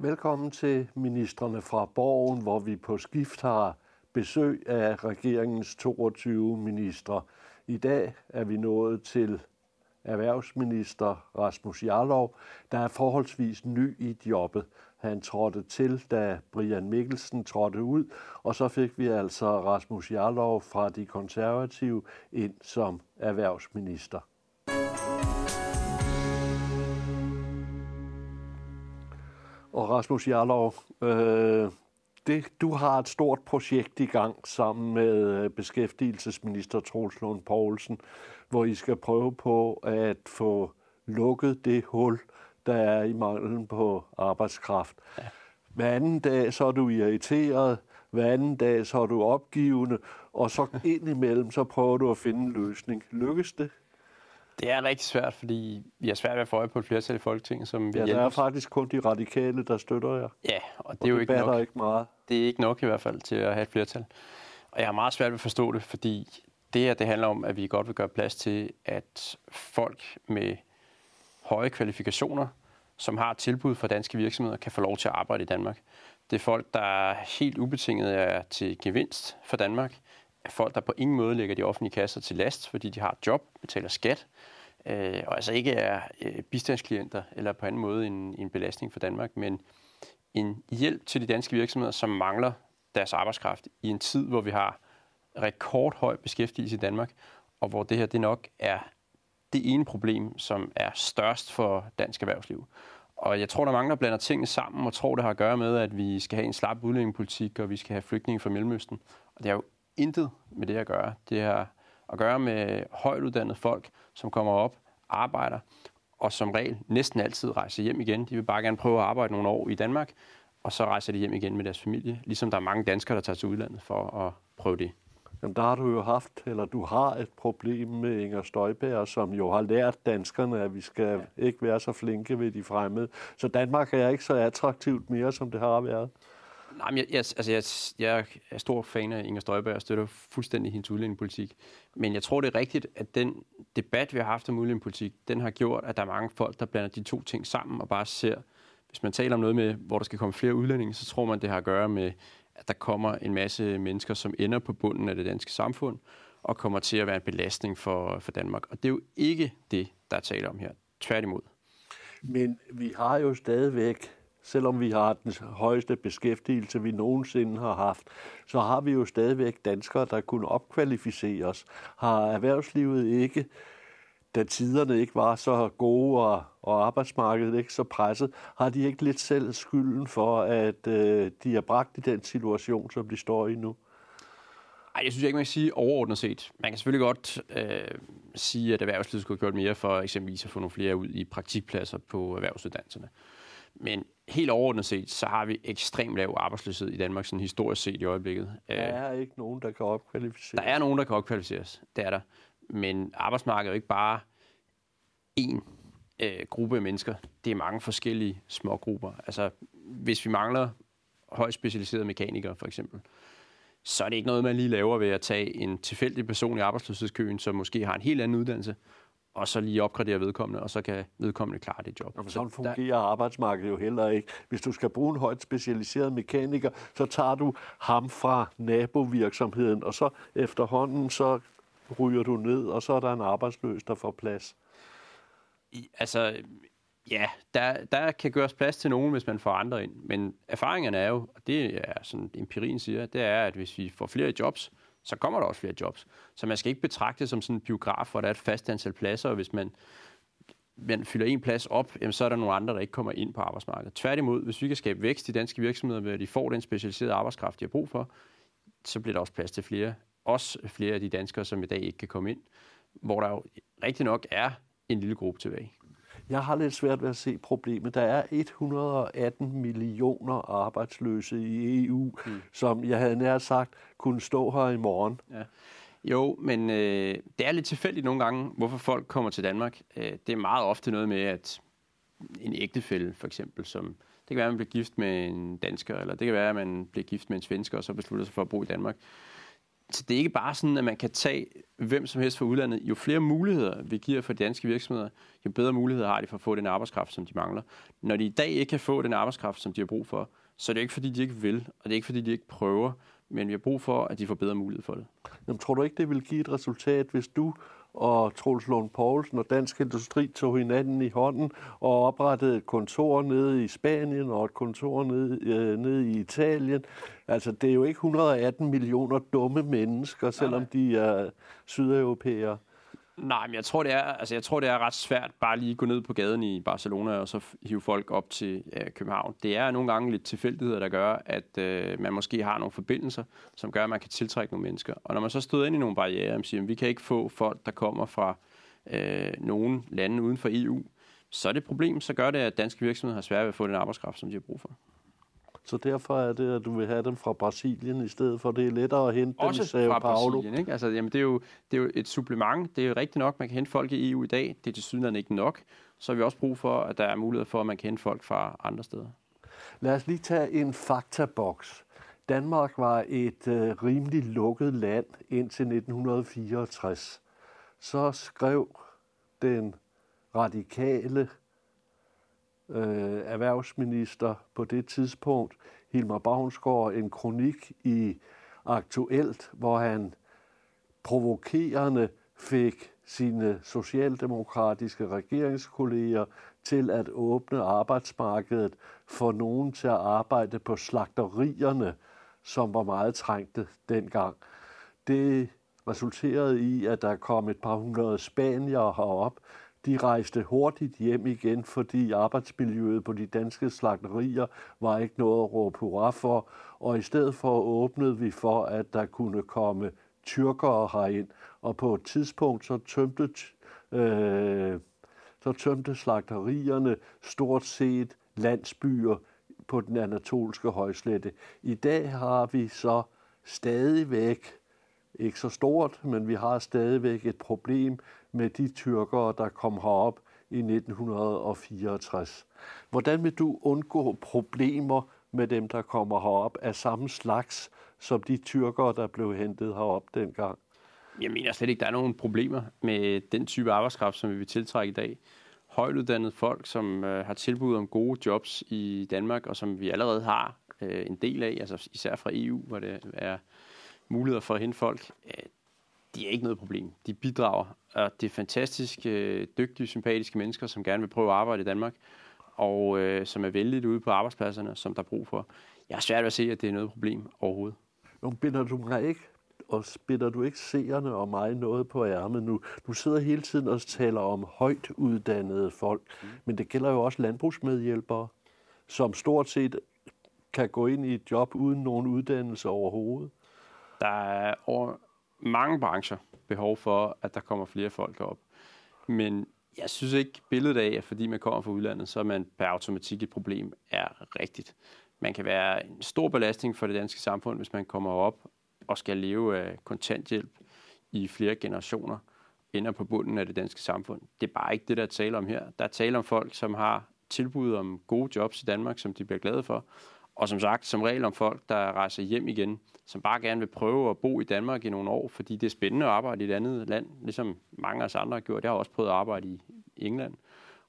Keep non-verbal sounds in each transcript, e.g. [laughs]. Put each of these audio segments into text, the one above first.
Velkommen til ministerne fra Borgen, hvor vi på skift har besøg af regeringens 22 ministre. I dag er vi nået til erhvervsminister Rasmus Jarlov, der er forholdsvis ny i jobbet. Han trådte til, da Brian Mikkelsen trådte ud, og så fik vi altså Rasmus Jarlov fra de konservative ind som erhvervsminister. Og Rasmus Jarlov, øh, det, du har et stort projekt i gang sammen med øh, beskæftigelsesminister Troels Lund Poulsen, hvor I skal prøve på at få lukket det hul, der er i manglen på arbejdskraft. Ja. Hver anden dag så er du irriteret, hver anden dag så er du opgivende, og så [laughs] indimellem så prøver du at finde en løsning. Lykkes det? Det er rigtig svært, fordi vi har svært ved at få øje på et flertal i Folketinget, som vi Ja, der er faktisk kun de radikale, der støtter jer. Ja, og det og er jo ikke nok. ikke meget. Det er ikke nok i hvert fald til at have et flertal. Og jeg har meget svært ved at forstå det, fordi det her, det handler om, at vi godt vil gøre plads til, at folk med høje kvalifikationer, som har tilbud fra danske virksomheder, kan få lov til at arbejde i Danmark. Det er folk, der helt ubetinget er til gevinst for Danmark. Folk, der på ingen måde lægger de offentlige kasser til last, fordi de har et job, betaler skat, øh, og altså ikke er øh, bistandsklienter eller på anden måde en, en belastning for Danmark, men en hjælp til de danske virksomheder, som mangler deres arbejdskraft i en tid, hvor vi har rekordhøj beskæftigelse i Danmark, og hvor det her det nok er det ene problem, som er størst for dansk erhvervsliv. Og jeg tror, der er mange, der blander tingene sammen og tror, det har at gøre med, at vi skal have en slap udlændingepolitik, og vi skal have flygtninge fra Mellemøsten. Og det er jo intet med det at gøre. Det har at gøre med højt uddannede folk, som kommer op, arbejder, og som regel næsten altid rejser hjem igen. De vil bare gerne prøve at arbejde nogle år i Danmark, og så rejser de hjem igen med deres familie. Ligesom der er mange danskere, der tager til udlandet for at prøve det. Jamen, der har du jo haft, eller du har et problem med Inger Støjberg, som jo har lært danskerne, at vi skal ja. ikke være så flinke ved de fremmede. Så Danmark er ikke så attraktivt mere, som det har været. Nej, men jeg, jeg, altså jeg, jeg er stor fan af Inger Støjberg og støtter fuldstændig hendes udlændingepolitik. Men jeg tror, det er rigtigt, at den debat, vi har haft om udlændingepolitik, den har gjort, at der er mange folk, der blander de to ting sammen og bare ser, hvis man taler om noget med, hvor der skal komme flere udlændinge, så tror man, det har at gøre med, at der kommer en masse mennesker, som ender på bunden af det danske samfund, og kommer til at være en belastning for, for Danmark. Og det er jo ikke det, der er tale om her. Tværtimod. Men vi har jo stadigvæk selvom vi har den højeste beskæftigelse, vi nogensinde har haft, så har vi jo stadigvæk danskere, der kunne opkvalificeres. Har erhvervslivet ikke, da tiderne ikke var så gode og, og arbejdsmarkedet ikke så presset, har de ikke lidt selv skylden for, at øh, de er bragt i den situation, som de står i nu? Nej, jeg synes ikke, man kan sige overordnet set. Man kan selvfølgelig godt øh, sige, at erhvervslivet skulle have gjort mere for eksempelvis at få nogle flere ud i praktikpladser på erhvervsuddannelserne. Men helt overordnet set, så har vi ekstremt lav arbejdsløshed i Danmark, sådan historisk set i øjeblikket. Der er ikke nogen, der kan opkvalificeres. Der er nogen, der kan opkvalificeres. Det er der. Men arbejdsmarkedet er jo ikke bare én øh, gruppe af mennesker. Det er mange forskellige små grupper. Altså, hvis vi mangler højt specialiserede mekanikere, for eksempel, så er det ikke noget, man lige laver ved at tage en tilfældig person i arbejdsløshedskøen, som måske har en helt anden uddannelse, og så lige opgradere vedkommende, og så kan vedkommende klare det job. Og sådan fungerer der... arbejdsmarkedet jo heller ikke. Hvis du skal bruge en højt specialiseret mekaniker, så tager du ham fra nabovirksomheden, og så efterhånden, så ryger du ned, og så er der en arbejdsløs, der får plads. I, altså, ja, der, der kan gøres plads til nogen, hvis man får andre ind. Men erfaringerne er jo, og det er sådan empirien siger, det er, at hvis vi får flere jobs, så kommer der også flere jobs. Så man skal ikke betragte det som sådan en biograf, hvor der er et fast antal pladser, og hvis man, man fylder en plads op, jamen, så er der nogle andre, der ikke kommer ind på arbejdsmarkedet. Tværtimod, hvis vi kan skabe vækst i danske virksomheder, ved at de får den specialiserede arbejdskraft, de har brug for, så bliver der også plads til flere. Også flere af de danskere, som i dag ikke kan komme ind, hvor der jo rigtig nok er en lille gruppe tilbage. Jeg har lidt svært ved at se problemet. Der er 118 millioner arbejdsløse i EU, mm. som jeg havde nær sagt kunne stå her i morgen. Ja. Jo, men øh, det er lidt tilfældigt nogle gange, hvorfor folk kommer til Danmark. Øh, det er meget ofte noget med, at en ægtefælle for eksempel, som det kan være, at man bliver gift med en dansker, eller det kan være, at man bliver gift med en svensker, og så beslutter sig for at bo i Danmark så det er ikke bare sådan, at man kan tage hvem som helst fra udlandet. Jo flere muligheder vi giver for danske virksomheder, jo bedre muligheder har de for at få den arbejdskraft, som de mangler. Når de i dag ikke kan få den arbejdskraft, som de har brug for, så er det ikke fordi, de ikke vil, og det er ikke fordi, de ikke prøver, men vi har brug for, at de får bedre mulighed for det. Jamen, tror du ikke, det vil give et resultat, hvis du og Troels Lund Poulsen og Dansk Industri tog hinanden i hånden og oprettede et kontor nede i Spanien og et kontor nede, øh, nede i Italien. Altså, det er jo ikke 118 millioner dumme mennesker, selvom de er sydeuropæere. Nej, men jeg tror, det er, altså, jeg tror, det er ret svært bare lige at gå ned på gaden i Barcelona og så hive folk op til øh, København. Det er nogle gange lidt tilfældigheder, der gør, at øh, man måske har nogle forbindelser, som gør, at man kan tiltrække nogle mennesker. Og når man så støder ind i nogle barriere, og siger, at vi kan ikke få folk, der kommer fra øh, nogle lande uden for EU, så er det et problem. Så gør det, at danske virksomheder har svært ved at få den arbejdskraft, som de har brug for. Så derfor er det, at du vil have dem fra Brasilien i stedet for. Det er lettere at hente Også dem i Sao fra Paulo. Brasilien, ikke? Altså, jamen, det, er jo, det er jo et supplement. Det er jo rigtigt nok, man kan hente folk i EU i dag. Det er til syden ikke nok. Så har vi også brug for, at der er mulighed for, at man kan hente folk fra andre steder. Lad os lige tage en faktaboks. Danmark var et øh, rimelig lukket land indtil 1964. Så skrev den radikale øh, erhvervsminister på det tidspunkt, Hilmar Bavnsgaard, en kronik i Aktuelt, hvor han provokerende fik sine socialdemokratiske regeringskolleger til at åbne arbejdsmarkedet for nogen til at arbejde på slagterierne, som var meget trængte dengang. Det resulterede i, at der kom et par hundrede spanier herop. De rejste hurtigt hjem igen, fordi arbejdsmiljøet på de danske slagterier var ikke noget at råbe hurra for. Og i stedet for åbnede vi for, at der kunne komme tyrkere herind. Og på et tidspunkt så tømte, øh, så tømte slagterierne stort set landsbyer på den anatolske højslette. I dag har vi så stadigvæk, ikke så stort, men vi har stadigvæk et problem med de tyrkere, der kom herop i 1964. Hvordan vil du undgå problemer med dem, der kommer herop af samme slags, som de tyrkere, der blev hentet herop dengang? Jeg mener slet ikke, der er nogen problemer med den type arbejdskraft, som vi vil tiltrække i dag. Højtuddannede folk, som øh, har tilbud om gode jobs i Danmark, og som vi allerede har øh, en del af, altså især fra EU, hvor det er muligheder for at hente folk, øh, de er ikke noget problem. De bidrager, og det er fantastisk øh, dygtige, sympatiske mennesker, som gerne vil prøve at arbejde i Danmark, og øh, som er vældigt ude på arbejdspladserne, som der er brug for. Jeg har svært ved at se, at det er noget problem overhovedet. Nu binder du mig ikke, og spiller du ikke seerne og mig noget på ærmet nu. Du sidder hele tiden og taler om højt uddannede folk, mm. men det gælder jo også landbrugsmedhjælpere, som stort set kan gå ind i et job uden nogen uddannelse overhovedet. Der er over mange brancher behov for, at der kommer flere folk op. Men jeg synes ikke, billedet af, at fordi man kommer fra udlandet, så er man per automatik et problem, er rigtigt. Man kan være en stor belastning for det danske samfund, hvis man kommer op og skal leve af kontanthjælp i flere generationer, ender på bunden af det danske samfund. Det er bare ikke det, der er tale om her. Der er tale om folk, som har tilbud om gode jobs i Danmark, som de bliver glade for. Og som sagt, som regel om folk, der rejser hjem igen, som bare gerne vil prøve at bo i Danmark i nogle år, fordi det er spændende at arbejde i et andet land, ligesom mange af os andre har gjort. Jeg har også prøvet at arbejde i England,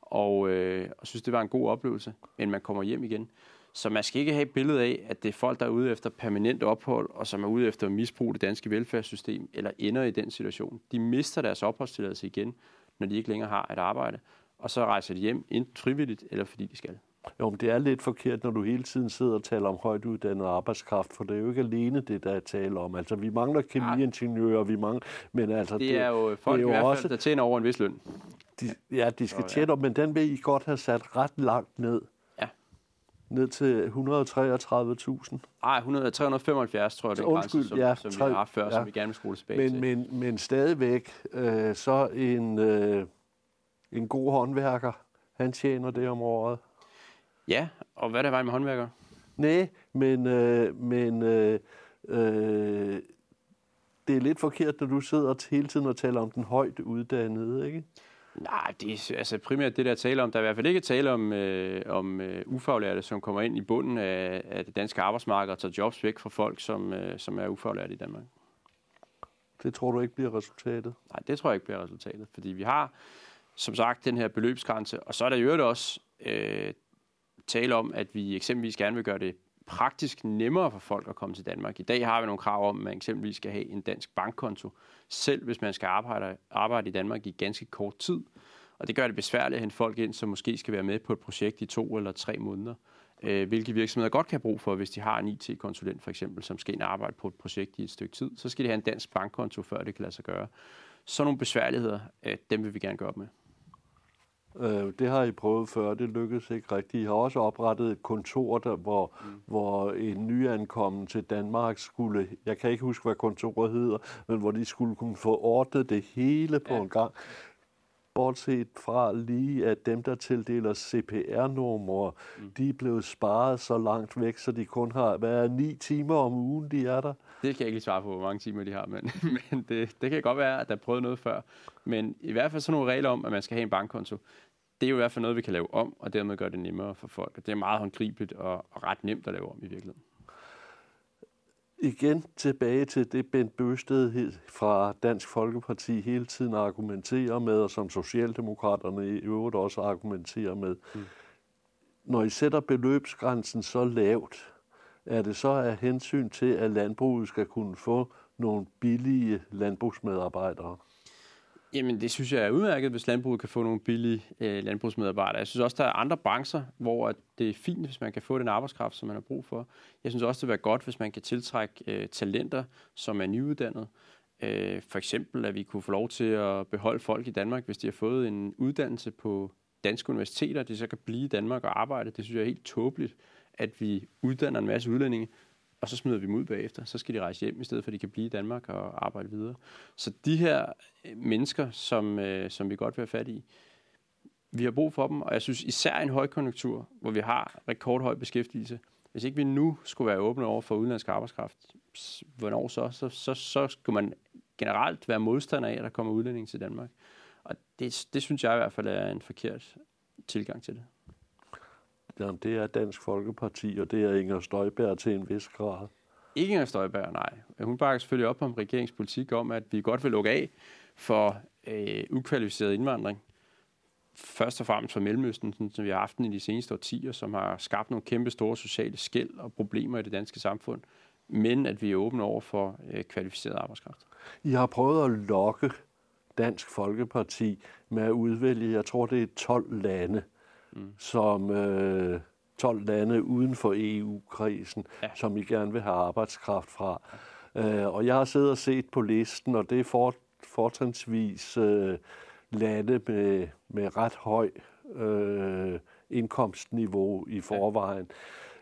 og, øh, og synes, det var en god oplevelse, men man kommer hjem igen. Så man skal ikke have et billede af, at det er folk, der er ude efter permanent ophold, og som er ude efter at misbruge det danske velfærdssystem, eller ender i den situation. De mister deres opholdstilladelse igen, når de ikke længere har et arbejde, og så rejser de hjem, enten frivilligt, eller fordi de skal. Jo, men det er lidt forkert, når du hele tiden sidder og taler om højt uddannet arbejdskraft, for det er jo ikke alene det, der er tale om. Altså, vi mangler kemiingeniører, vi mangler... Men altså, det, er jo folk det er jo i hvert fald, også, der tjener over en vis løn. De, ja, de skal tjene op, men den vil I godt have sat ret langt ned. Ja. Ned til 133.000. Nej, 375 tror jeg, det er Undskyld, grænse, som, ja, som tre, vi har før, ja. som vi gerne vil skole tilbage men, til. Men, men stadigvæk, øh, så en, øh, en god håndværker, han tjener det om året. Ja, og hvad er der vej med håndværker? Nej, men, øh, men øh, øh, det er lidt forkert, når du sidder hele tiden og taler om den højt uddannede, ikke? Nej, det er altså primært det, der taler om. Der er i hvert fald ikke tale om, øh, om øh, ufaglærte, som kommer ind i bunden af, af det danske arbejdsmarked og tager jobs væk fra folk, som, øh, som er ufaglærte i Danmark. Det tror du ikke bliver resultatet? Nej, det tror jeg ikke bliver resultatet, fordi vi har, som sagt, den her beløbsgrænse, og så er der jo også øh, tale om, at vi eksempelvis gerne vil gøre det praktisk nemmere for folk at komme til Danmark. I dag har vi nogle krav om, at man eksempelvis skal have en dansk bankkonto, selv hvis man skal arbejde, arbejde i Danmark i ganske kort tid. Og det gør det besværligt at hente folk ind, som måske skal være med på et projekt i to eller tre måneder. Øh, hvilke virksomheder godt kan have brug for, hvis de har en IT-konsulent for eksempel, som skal ind og arbejde på et projekt i et stykke tid. Så skal de have en dansk bankkonto, før det kan lade sig gøre. Så nogle besværligheder, øh, dem vil vi gerne gøre op med. Øh, det har I prøvet før, det lykkedes ikke rigtigt. I har også oprettet et kontor, der, hvor, mm. hvor en nyankommen til Danmark skulle, jeg kan ikke huske, hvad kontoret hedder, men hvor de skulle kunne få ordnet det hele på ja. en gang bortset fra lige, at dem, der tildeler CPR-numre, mm. de er blevet sparet så langt væk, så de kun har været ni timer om ugen, de er der. Det kan jeg ikke lige svare på, hvor mange timer de har, men, [laughs] men det, det kan godt være, at der er prøvet noget før. Men i hvert fald sådan nogle regler om, at man skal have en bankkonto, det er jo i hvert fald noget, vi kan lave om, og dermed gøre det nemmere for folk. Og det er meget håndgribeligt og, og ret nemt at lave om i virkeligheden igen tilbage til det, Bent Bøsted fra Dansk Folkeparti hele tiden argumenterer med, og som Socialdemokraterne i øvrigt også argumenterer med. Mm. Når I sætter beløbsgrænsen så lavt, er det så af hensyn til, at landbruget skal kunne få nogle billige landbrugsmedarbejdere? Jamen, det synes jeg er udmærket, hvis landbruget kan få nogle billige øh, landbrugsmedarbejdere. Jeg synes også, der er andre brancher, hvor det er fint, hvis man kan få den arbejdskraft, som man har brug for. Jeg synes også, det vil være godt, hvis man kan tiltrække øh, talenter, som er nyuddannede. Øh, for eksempel, at vi kunne få lov til at beholde folk i Danmark, hvis de har fået en uddannelse på danske universiteter, de så kan blive i Danmark og arbejde. Det synes jeg er helt tåbeligt, at vi uddanner en masse udlændinge, og så smider vi dem ud bagefter. Så skal de rejse hjem, i stedet for at de kan blive i Danmark og arbejde videre. Så de her øh, mennesker, som, øh, som vi godt vil have fat i, vi har brug for dem, og jeg synes især i en højkonjunktur, hvor vi har rekordhøj beskæftigelse, hvis ikke vi nu skulle være åbne over for udenlandsk arbejdskraft, hvornår så? Så, så, så skulle man generelt være modstander af, at der kommer udlænding til Danmark. Og det, det synes jeg i hvert fald er en forkert tilgang til det. Jamen, det er Dansk Folkeparti, og det er Inger Støjberg til en vis grad. Ikke Inger Støjberg, nej. Hun bakker selvfølgelig op om regeringspolitik om, at vi godt vil lukke af for øh, ukvalificeret indvandring. Først og fremmest fra Mellemøsten, sådan, som vi har haft den i de seneste årtier, som har skabt nogle kæmpe store sociale skæld og problemer i det danske samfund. Men at vi er åbne over for øh, kvalificeret arbejdskraft. I har prøvet at lokke Dansk Folkeparti med at udvælge, jeg tror det er 12 lande, mm. som øh, 12 lande uden for EU-krisen, ja. som I gerne vil have arbejdskraft fra. Øh, og jeg har siddet og set på listen, og det er for, fortrinsvis øh, lande med, med ret høj øh, indkomstniveau i forvejen.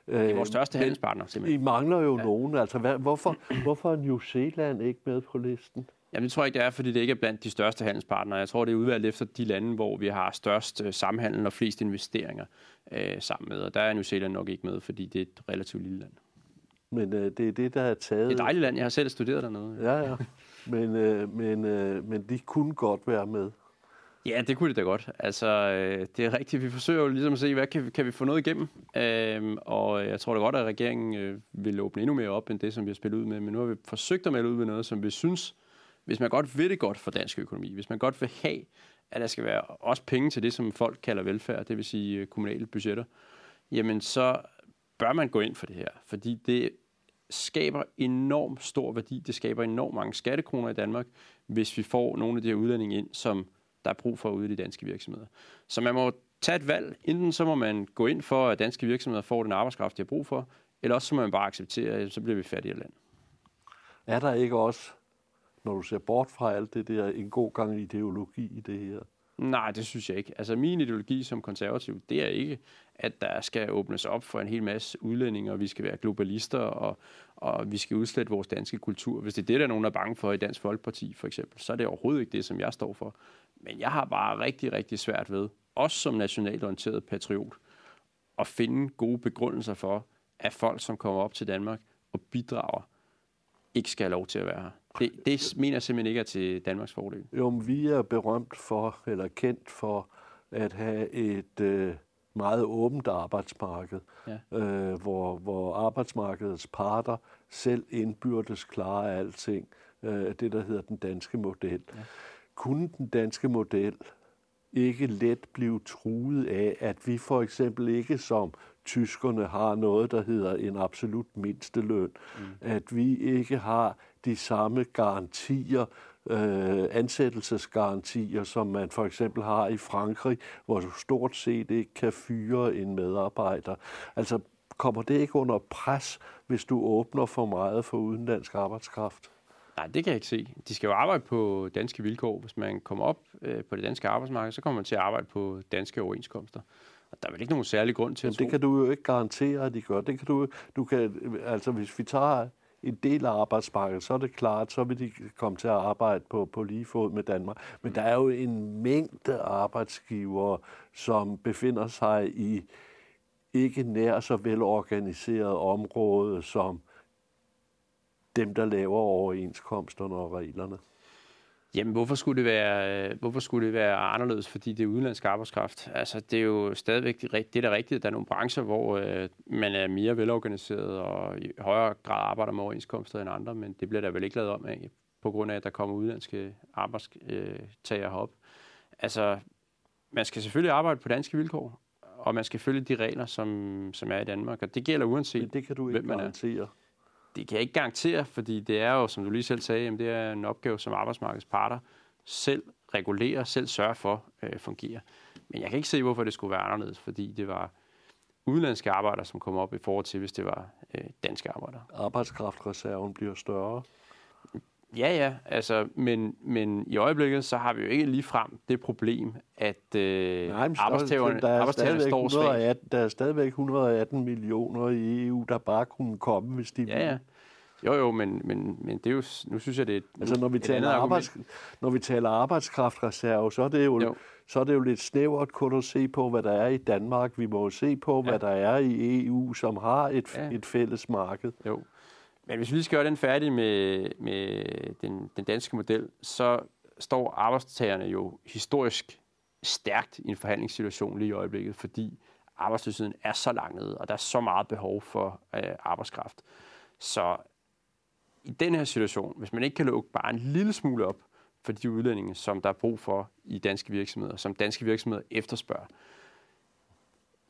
Ja. Det er vores største handelspartner, simpelthen. I mangler jo ja. nogen. Altså, hvad, hvorfor, [clears throat] hvorfor er New Zealand ikke med på listen? Jamen, det tror jeg ikke, det er, fordi det ikke er blandt de største handelspartnere. Jeg tror, det er udvalgt efter de lande, hvor vi har størst øh, samhandel og flest investeringer øh, sammen med. Og der er New Zealand nok ikke med, fordi det er et relativt lille land. Men øh, det er det, der er taget... Det er et dejligt land. Jeg har selv studeret dernede. Ja, ja. Men, øh, men, øh, men de kunne godt være med. Ja, det kunne det da godt. Altså, øh, det er rigtigt. Vi forsøger jo ligesom at se, hvad kan vi, kan vi få noget igennem? Øh, og jeg tror da godt, at regeringen øh, vil åbne endnu mere op, end det, som vi har spillet ud med. Men nu har vi forsøgt at melde ud med noget, som vi synes hvis man godt vil det godt for dansk økonomi, hvis man godt vil have, at der skal være også penge til det, som folk kalder velfærd, det vil sige øh, kommunale budgetter, jamen så bør man gå ind for det her, fordi det skaber enorm stor værdi, det skaber enormt mange skattekroner i Danmark, hvis vi får nogle af de her udlændinge ind, som der er brug for ude i de danske virksomheder. Så man må tage et valg. Enten så må man gå ind for, at danske virksomheder får den arbejdskraft, de har brug for, eller også så må man bare acceptere, at så bliver vi fattigere land. Er der ikke også når du ser bort fra alt det der, en god gang ideologi i det her? Nej, det synes jeg ikke. Altså min ideologi som konservativ, det er ikke, at der skal åbnes op for en hel masse udlændinge, og vi skal være globalister, og, og vi skal udslette vores danske kultur. Hvis det er det, der er nogen, der er bange for i Dansk Folkeparti for eksempel, så er det overhovedet ikke det, som jeg står for. Men jeg har bare rigtig, rigtig svært ved, også som nationalt orienteret patriot, at finde gode begrundelser for, at folk, som kommer op til Danmark og bidrager, ikke skal have lov til at være her. Det, det mener jeg simpelthen ikke er til Danmarks fordel. Jo, men vi er berømt for, eller kendt for, at have et øh, meget åbent arbejdsmarked, ja. øh, hvor, hvor arbejdsmarkedets parter selv indbyrdes klarer alting. øh, det, der hedder den danske model. Ja. Kunne den danske model ikke let blive truet af, at vi for eksempel ikke som tyskerne har noget, der hedder en absolut mindsteløn, mm. at vi ikke har de samme garantier, øh, ansættelsesgarantier, som man for eksempel har i Frankrig, hvor du stort set ikke kan fyre en medarbejder. Altså kommer det ikke under pres, hvis du åbner for meget for udenlandsk arbejdskraft? Nej, det kan jeg ikke se. De skal jo arbejde på danske vilkår. Hvis man kommer op øh, på det danske arbejdsmarked, så kommer man til at arbejde på danske overenskomster. Og der er vel ikke nogen særlig grund til at det tro. kan du jo ikke garantere, at de gør. Det kan du, du kan, altså hvis vi tager en del af arbejdsmarkedet, så er det klart, så vil de komme til at arbejde på, på lige fod med Danmark. Men der er jo en mængde arbejdsgivere, som befinder sig i ikke nær så velorganiseret område som dem, der laver overenskomsterne og reglerne. Jamen, hvorfor skulle, det være, hvorfor skulle det være anderledes, fordi det er udenlandsk arbejdskraft? Altså, det er jo stadigvæk det, er da rigtigt, der er nogle brancher, hvor øh, man er mere velorganiseret og i højere grad arbejder med overenskomster end andre, men det bliver der vel ikke lavet om af, på grund af, at der kommer udenlandske arbejdstager herop. Altså, man skal selvfølgelig arbejde på danske vilkår, og man skal følge de regler, som, som er i Danmark, og det gælder uanset, men det kan du ikke hvem man garantere. er det kan jeg ikke garantere, fordi det er jo, som du lige selv sagde, jamen det er en opgave, som arbejdsmarkedets parter selv regulerer, selv sørger for øh, fungerer. Men jeg kan ikke se, hvorfor det skulle være anderledes, fordi det var udenlandske arbejdere, som kom op i forhold til, hvis det var øh, danske arbejdere. Arbejdskraftreserven bliver større. Ja, ja, altså, men, men i øjeblikket, så har vi jo ikke lige frem det problem, at øh, Nej, arbejdstagerne, der er arbejdstagerne står 118, Der er stadigvæk 118 millioner i EU, der bare kunne komme, hvis de ja, ja. Jo, jo, men, men, men det er jo, nu synes jeg, det er Altså, når vi, taler arbejds, når vi taler arbejdskraftreserve, så er det jo, jo. så er det jo lidt snævert kun at se på, hvad der er i Danmark. Vi må jo se på, ja. hvad der er i EU, som har et, ja. et fælles marked. Jo. Men hvis vi skal gøre den færdig med, med den, den danske model, så står arbejdstagerne jo historisk stærkt i en forhandlingssituation lige i øjeblikket, fordi arbejdsløsheden er så langt og der er så meget behov for øh, arbejdskraft. Så i den her situation, hvis man ikke kan lukke bare en lille smule op for de udlændinge, som der er brug for i danske virksomheder, som danske virksomheder efterspørger,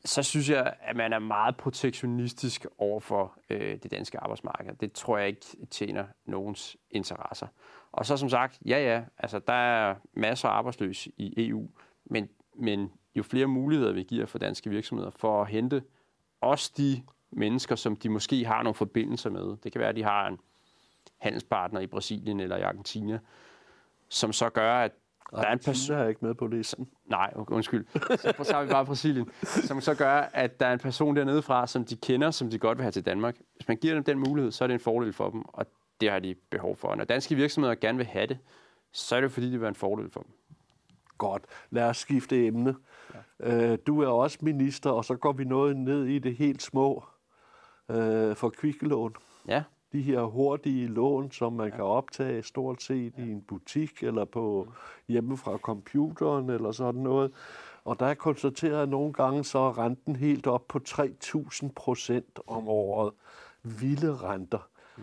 så synes jeg, at man er meget protektionistisk over for øh, det danske arbejdsmarked. Det tror jeg ikke tjener nogens interesser. Og så som sagt, ja ja, altså der er masser af arbejdsløse i EU, men, men jo flere muligheder vi giver for danske virksomheder for at hente også de mennesker, som de måske har nogle forbindelser med. Det kan være, at de har en handelspartner i Brasilien eller i Argentina, som så gør, at der er en person... er ikke med på listen. Nej, undskyld. [laughs] Så tager vi bare Brasilien. Som så gør, at der er en person dernede fra, som de kender, som de godt vil have til Danmark. Hvis man giver dem den mulighed, så er det en fordel for dem, og det har de behov for. Når danske virksomheder gerne vil have det, så er det fordi, det vil være en fordel for dem. Godt. Lad os skifte emne. Ja. Øh, du er også minister, og så går vi noget ned i det helt små øh, for kviklån. Ja de her hurtige lån, som man ja. kan optage stort set ja. i en butik eller på hjemme fra computeren eller sådan noget. Og der er konstateret, at nogle gange så er renten helt op på 3.000 procent om året. Vilde renter. Mm.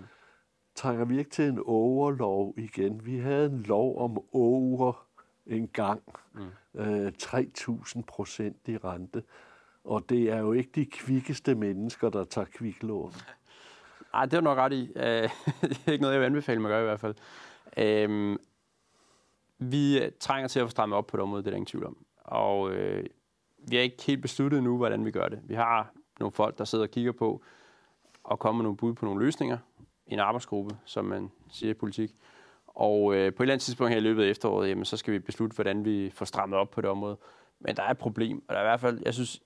Trænger vi ikke til en overlov igen? Vi havde en lov om over en gang. Mm. Øh, 3.000 procent i rente. Og det er jo ikke de kvikkeste mennesker, der tager kviklån. Ej, det er nok ret i. Uh, [laughs] det er ikke noget, jeg vil anbefale mig at gøre i hvert fald. Uh, vi øh, trænger til at få strammet op på det område, det er der ingen tvivl om. Og øh, vi har ikke helt besluttet nu, hvordan vi gør det. Vi har nogle folk, der sidder og kigger på og kommer med nogle bud på nogle løsninger i en arbejdsgruppe, som man siger i politik. Og øh, på et eller andet tidspunkt her i løbet af efteråret, jamen, så skal vi beslutte, hvordan vi får strammet op på det område. Men der er et problem, og der er i hvert fald, jeg synes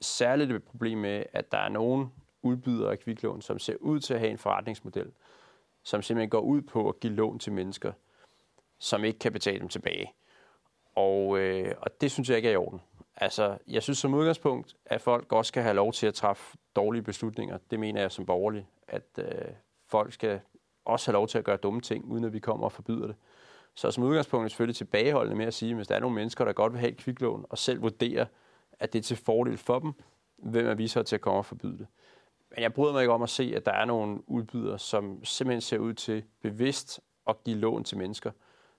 særligt et problem med, at der er nogen udbydere af kviklån, som ser ud til at have en forretningsmodel, som simpelthen går ud på at give lån til mennesker, som ikke kan betale dem tilbage. Og, øh, og det synes jeg ikke er i orden. Altså, jeg synes som udgangspunkt, at folk også skal have lov til at træffe dårlige beslutninger. Det mener jeg som borgerlig, at øh, folk skal også have lov til at gøre dumme ting, uden at vi kommer og forbyder det. Så som udgangspunkt er selvfølgelig tilbageholdende med at sige, at hvis der er nogle mennesker, der godt vil have et kviklån, og selv vurderer, at det er til fordel for dem, hvem er vi så til at komme og forbyde det? Men jeg bryder mig ikke om at se, at der er nogle udbydere, som simpelthen ser ud til bevidst at give lån til mennesker,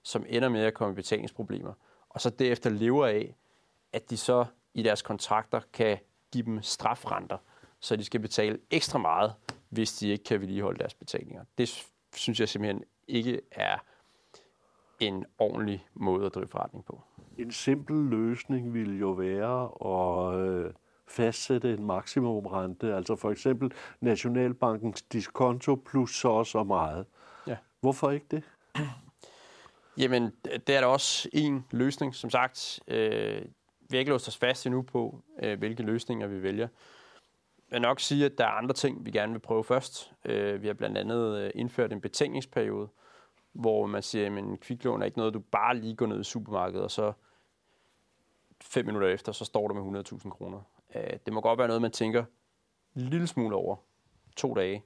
som ender med at komme i betalingsproblemer, og så derefter lever af, at de så i deres kontrakter kan give dem strafrenter, så de skal betale ekstra meget, hvis de ikke kan vedligeholde deres betalinger. Det synes jeg simpelthen ikke er en ordentlig måde at drive forretning på. En simpel løsning ville jo være at øh, fastsætte en maksimumrente, altså for eksempel Nationalbankens diskonto plus så og så meget. Ja. Hvorfor ikke det? [clears throat] Jamen, det er der også en løsning. Som sagt, øh, vi har ikke låst os fast endnu på, øh, hvilke løsninger vi vælger. Jeg vil nok sige, at der er andre ting, vi gerne vil prøve først. Øh, vi har blandt andet øh, indført en betænkningsperiode, hvor man siger, at kviklån er ikke noget, du bare lige går ned i supermarkedet, og så fem minutter efter, så står der med 100.000 kroner. Øh, det må godt være noget, man tænker en lille smule over to dage,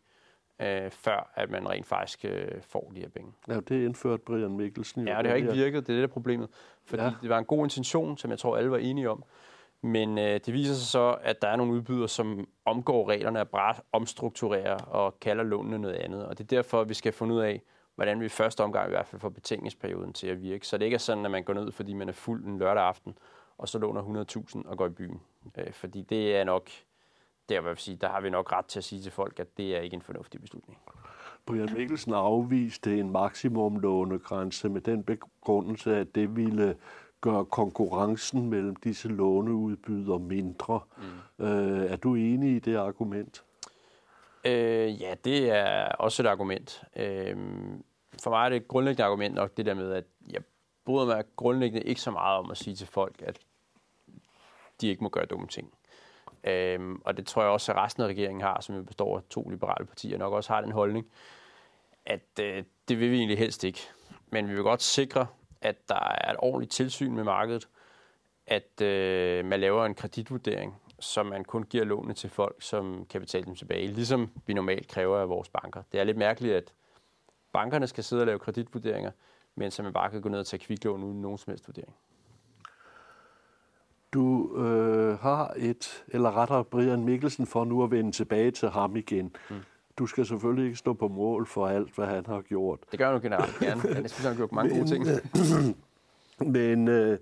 øh, før at man rent faktisk øh, får de her penge. Ja, det indførte Brian Mikkelsen. Ja, det har ikke virket, det er det der problemet. Fordi ja. det var en god intention, som jeg tror alle var enige om. Men øh, det viser sig så, at der er nogle udbydere, som omgår reglerne og bare omstrukturerer og kalder lånene noget andet. Og det er derfor, vi skal finde ud af, hvordan vi i første omgang i hvert fald får betænkningsperioden til at virke. Så det ikke er sådan, at man går ned, fordi man er fuld en lørdag aften, og så låner 100.000 og går i byen. Øh, fordi det er nok, der, vil sige, der har vi nok ret til at sige til folk, at det er ikke en fornuftig beslutning. Brian Mikkelsen afviste en maksimumlånegrænse med den begrundelse, at det ville gøre konkurrencen mellem disse låneudbydere mindre. Mm. Øh, er du enig i det argument? Øh, ja, det er også et argument. Øh, for mig er det et grundlæggende argument nok det der med, at jeg bryder mig grundlæggende ikke så meget om at sige til folk, at de ikke må gøre dumme ting. Øhm, og det tror jeg også, at resten af regeringen har, som jo består af to liberale partier, nok også har den holdning, at øh, det vil vi egentlig helst ikke. Men vi vil godt sikre, at der er et ordentligt tilsyn med markedet, at øh, man laver en kreditvurdering, så man kun giver lånene til folk, som kan betale dem tilbage, ligesom vi normalt kræver af vores banker. Det er lidt mærkeligt, at bankerne skal sidde og lave kreditvurderinger, mens man bare kan gå ned og tage kviklån uden nogen som helst vurdering. Du øh, har et, eller rettere Brian Mikkelsen for nu at vende tilbage til ham igen. Mm. Du skal selvfølgelig ikke stå på mål for alt, hvad han har gjort. Det gør han jo generelt gerne. Han synes, [laughs] han har gjort mange men, gode ting. [clears throat] men øh,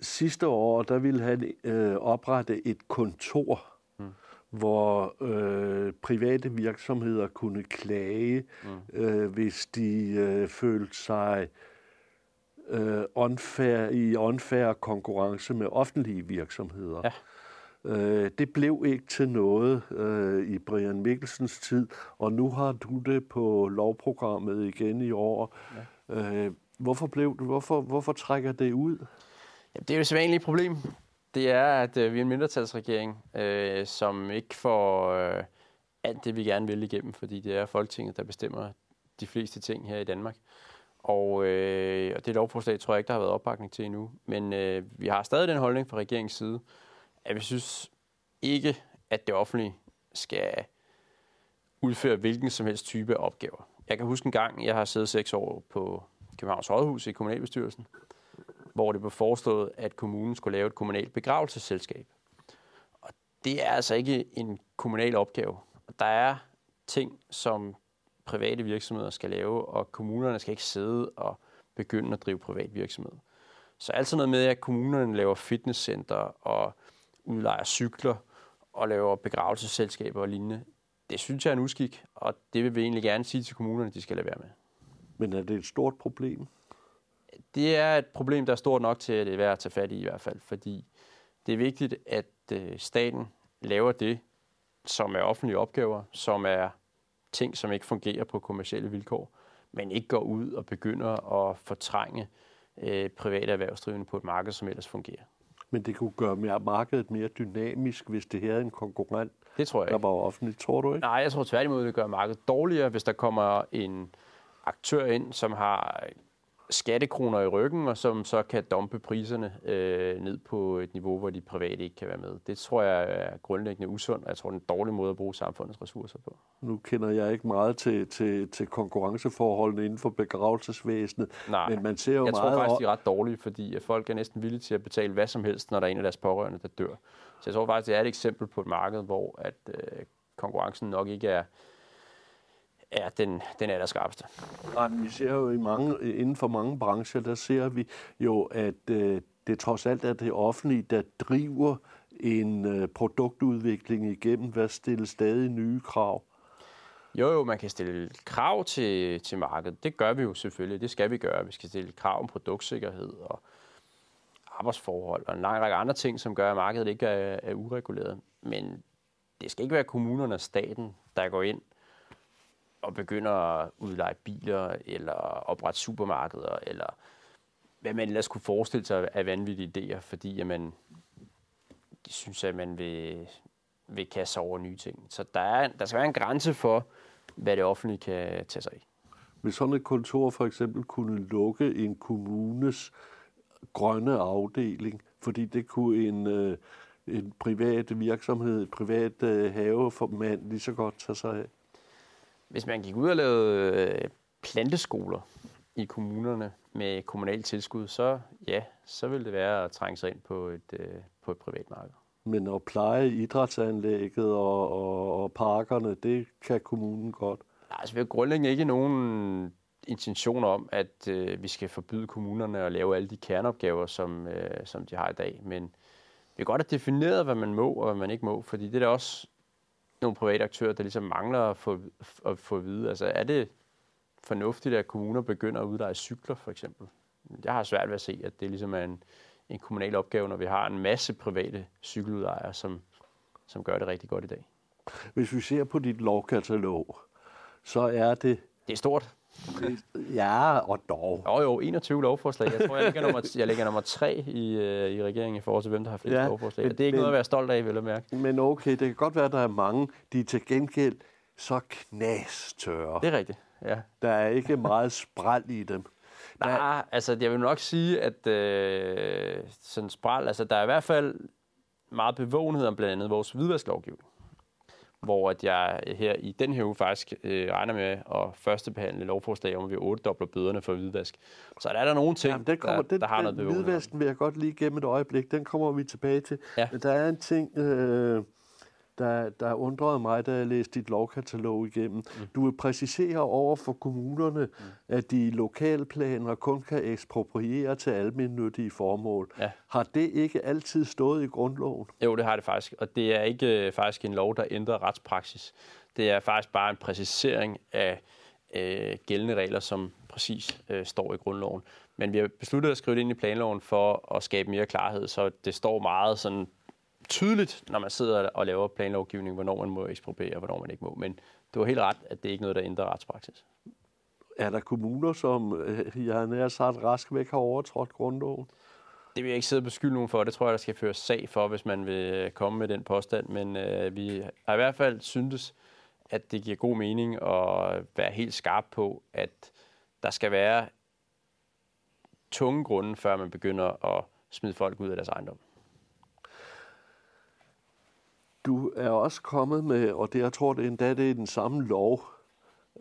sidste år, der ville han øh, oprette et kontor, mm. hvor øh, private virksomheder kunne klage, mm. øh, hvis de øh, følte sig øh, unfair, i unfair konkurrence med offentlige virksomheder. Ja. Øh, det blev ikke til noget øh, i Brian Mikkelsens tid, og nu har du det på lovprogrammet igen i år. Ja. Øh, hvorfor, blev det, hvorfor, hvorfor trækker det ud? Jamen, det er jo et sædvanligt problem. Det er, at øh, vi er en mindretalsregering, øh, som ikke får øh, alt det, vi gerne vil igennem, fordi det er Folketinget, der bestemmer de fleste ting her i Danmark. Og, øh, og det lovforslag tror jeg ikke, der har været opbakning til endnu. Men øh, vi har stadig den holdning fra regeringens side, at vi synes ikke, at det offentlige skal udføre hvilken som helst type opgaver. Jeg kan huske en gang, jeg har siddet seks år på Københavns Rådhus i kommunalbestyrelsen, hvor det blev foreslået, at kommunen skulle lave et kommunalt begravelsesselskab. Og det er altså ikke en kommunal opgave. Der er ting, som private virksomheder skal lave, og kommunerne skal ikke sidde og begynde at drive privat virksomhed. Så alt sådan noget med, at kommunerne laver fitnesscenter og udlejer cykler og laver begravelsesselskaber og lignende, det synes jeg er en uskik, og det vil vi egentlig gerne sige til kommunerne, at de skal lade være med. Men er det et stort problem? Det er et problem, der er stort nok til, at det er værd at tage fat i i hvert fald, fordi det er vigtigt, at øh, staten laver det, som er offentlige opgaver, som er ting, som ikke fungerer på kommersielle vilkår, men ikke går ud og begynder at fortrænge øh, private erhvervsdrivende på et marked, som ellers fungerer. Men det kunne gøre mere, markedet mere dynamisk, hvis det her er en konkurrent, det tror jeg der var offentligt. Tror du ikke? Nej, jeg tror tværtimod, det gør markedet dårligere, hvis der kommer en aktør ind, som har skattekroner i ryggen, og som så kan dumpe priserne øh, ned på et niveau, hvor de private ikke kan være med. Det tror jeg er grundlæggende usundt, og jeg tror, det er en dårlig måde at bruge samfundets ressourcer på. Nu kender jeg ikke meget til, til, til konkurrenceforholdene inden for begravelsesvæsenet, Nej, men man ser jo jeg meget... tror faktisk, de er ret dårlige, fordi folk er næsten villige til at betale hvad som helst, når der er en af deres pårørende, der dør. Så jeg tror faktisk, det er et eksempel på et marked, hvor at, øh, konkurrencen nok ikke er er den, den allerskarpeste. Nej, vi ser jo i mange, inden for mange brancher, der ser vi jo, at øh, det trods alt er det offentlige, der driver en øh, produktudvikling igennem, hvad stiller stadig nye krav. Jo, jo, man kan stille krav til, til markedet. Det gør vi jo selvfølgelig. Det skal vi gøre. Vi skal stille krav om produktsikkerhed og arbejdsforhold og en lang række andre ting, som gør, at markedet ikke er, er ureguleret. Men det skal ikke være kommunerne og staten, der går ind og begynder at udleje biler, eller oprette supermarkeder, eller hvad man ellers kunne forestille sig af vanvittige idéer, fordi at man synes, at man vil, vil kaste over nye ting. Så der, er, der skal være en grænse for, hvad det offentlige kan tage sig i. Hvis sådan et kontor for eksempel kunne lukke en kommunes grønne afdeling, fordi det kunne en, øh, en privat virksomhed, et privat øh, haveformand lige så godt tage sig af? Hvis man gik ud og lavede øh, planteskoler i kommunerne med kommunalt tilskud, så ja, så ville det være at trænge sig ind på et, på et privat marked. Men at pleje idrætsanlægget og, og, og parkerne, det kan kommunen godt? Altså, vi har grundlæggende ikke nogen intention om, at øh, vi skal forbyde kommunerne at lave alle de kerneopgaver, som, øh, som de har i dag. Men vi kan godt have defineret, hvad man må og hvad man ikke må, fordi det er der også nogle private aktører, der ligesom mangler at få, at få at vide. Altså, er det fornuftigt, at kommuner begynder at udleje cykler, for eksempel? Jeg har svært ved at se, at det ligesom er en, en kommunal opgave, når vi har en masse private cykeludlejere, som, som gør det rigtig godt i dag. Hvis vi ser på dit lovkatalog, så er det... Det er stort. Ja, og dog. Jo, jo, 21 lovforslag. Jeg tror, jeg ligger nummer, jeg ligger nummer 3 i, øh, i regeringen i forhold til, hvem der har flest ja, lovforslag. Men, det er ikke men, noget at være stolt af, vil jeg mærke. Men okay, det kan godt være, at der er mange, de er til gengæld så knastørre. Det er rigtigt, ja. Der er ikke meget spræl i dem. [laughs] Nej, altså jeg vil nok sige, at øh, sådan spræl, altså der er i hvert fald meget bevågenhed om blandt andet vores hvidvasklovgivning hvor at jeg her i den her uge faktisk øh, regner med at førstebehandle lovforslag om, at vi ottedobler bøderne for hvidvask. Så der er der nogle ting, Jamen, den kommer, der, den, der har noget bevågenhed. Hvidvasken vil jeg godt lige gennem et øjeblik. Den kommer vi tilbage til. Ja. Men der er en ting... Øh, der, der undrede mig, da jeg læste dit lovkatalog igennem. Mm. Du vil præcisere over for kommunerne, mm. at de lokalplaner kun kan ekspropriere til almindelige formål. Ja. Har det ikke altid stået i grundloven? Jo, det har det faktisk. Og det er ikke øh, faktisk en lov, der ændrer retspraksis. Det er faktisk bare en præcisering af øh, gældende regler, som præcis øh, står i grundloven. Men vi har besluttet at skrive det ind i planloven for at skabe mere klarhed, så det står meget sådan tydeligt, når man sidder og laver planlovgivning, hvornår man må ekspropriere og hvornår man ikke må. Men du har helt ret, at det er ikke noget, der ændrer retspraksis. Er der kommuner, som øh, jeg har nær sagt rask væk har overtrådt grundloven? Det vil jeg ikke sidde og beskylde nogen for. Det tror jeg, der skal føres sag for, hvis man vil komme med den påstand. Men øh, vi har i hvert fald syntes, at det giver god mening at være helt skarp på, at der skal være tunge grunde, før man begynder at smide folk ud af deres ejendom. Du er også kommet med, og det jeg tror det endda det er den samme lov,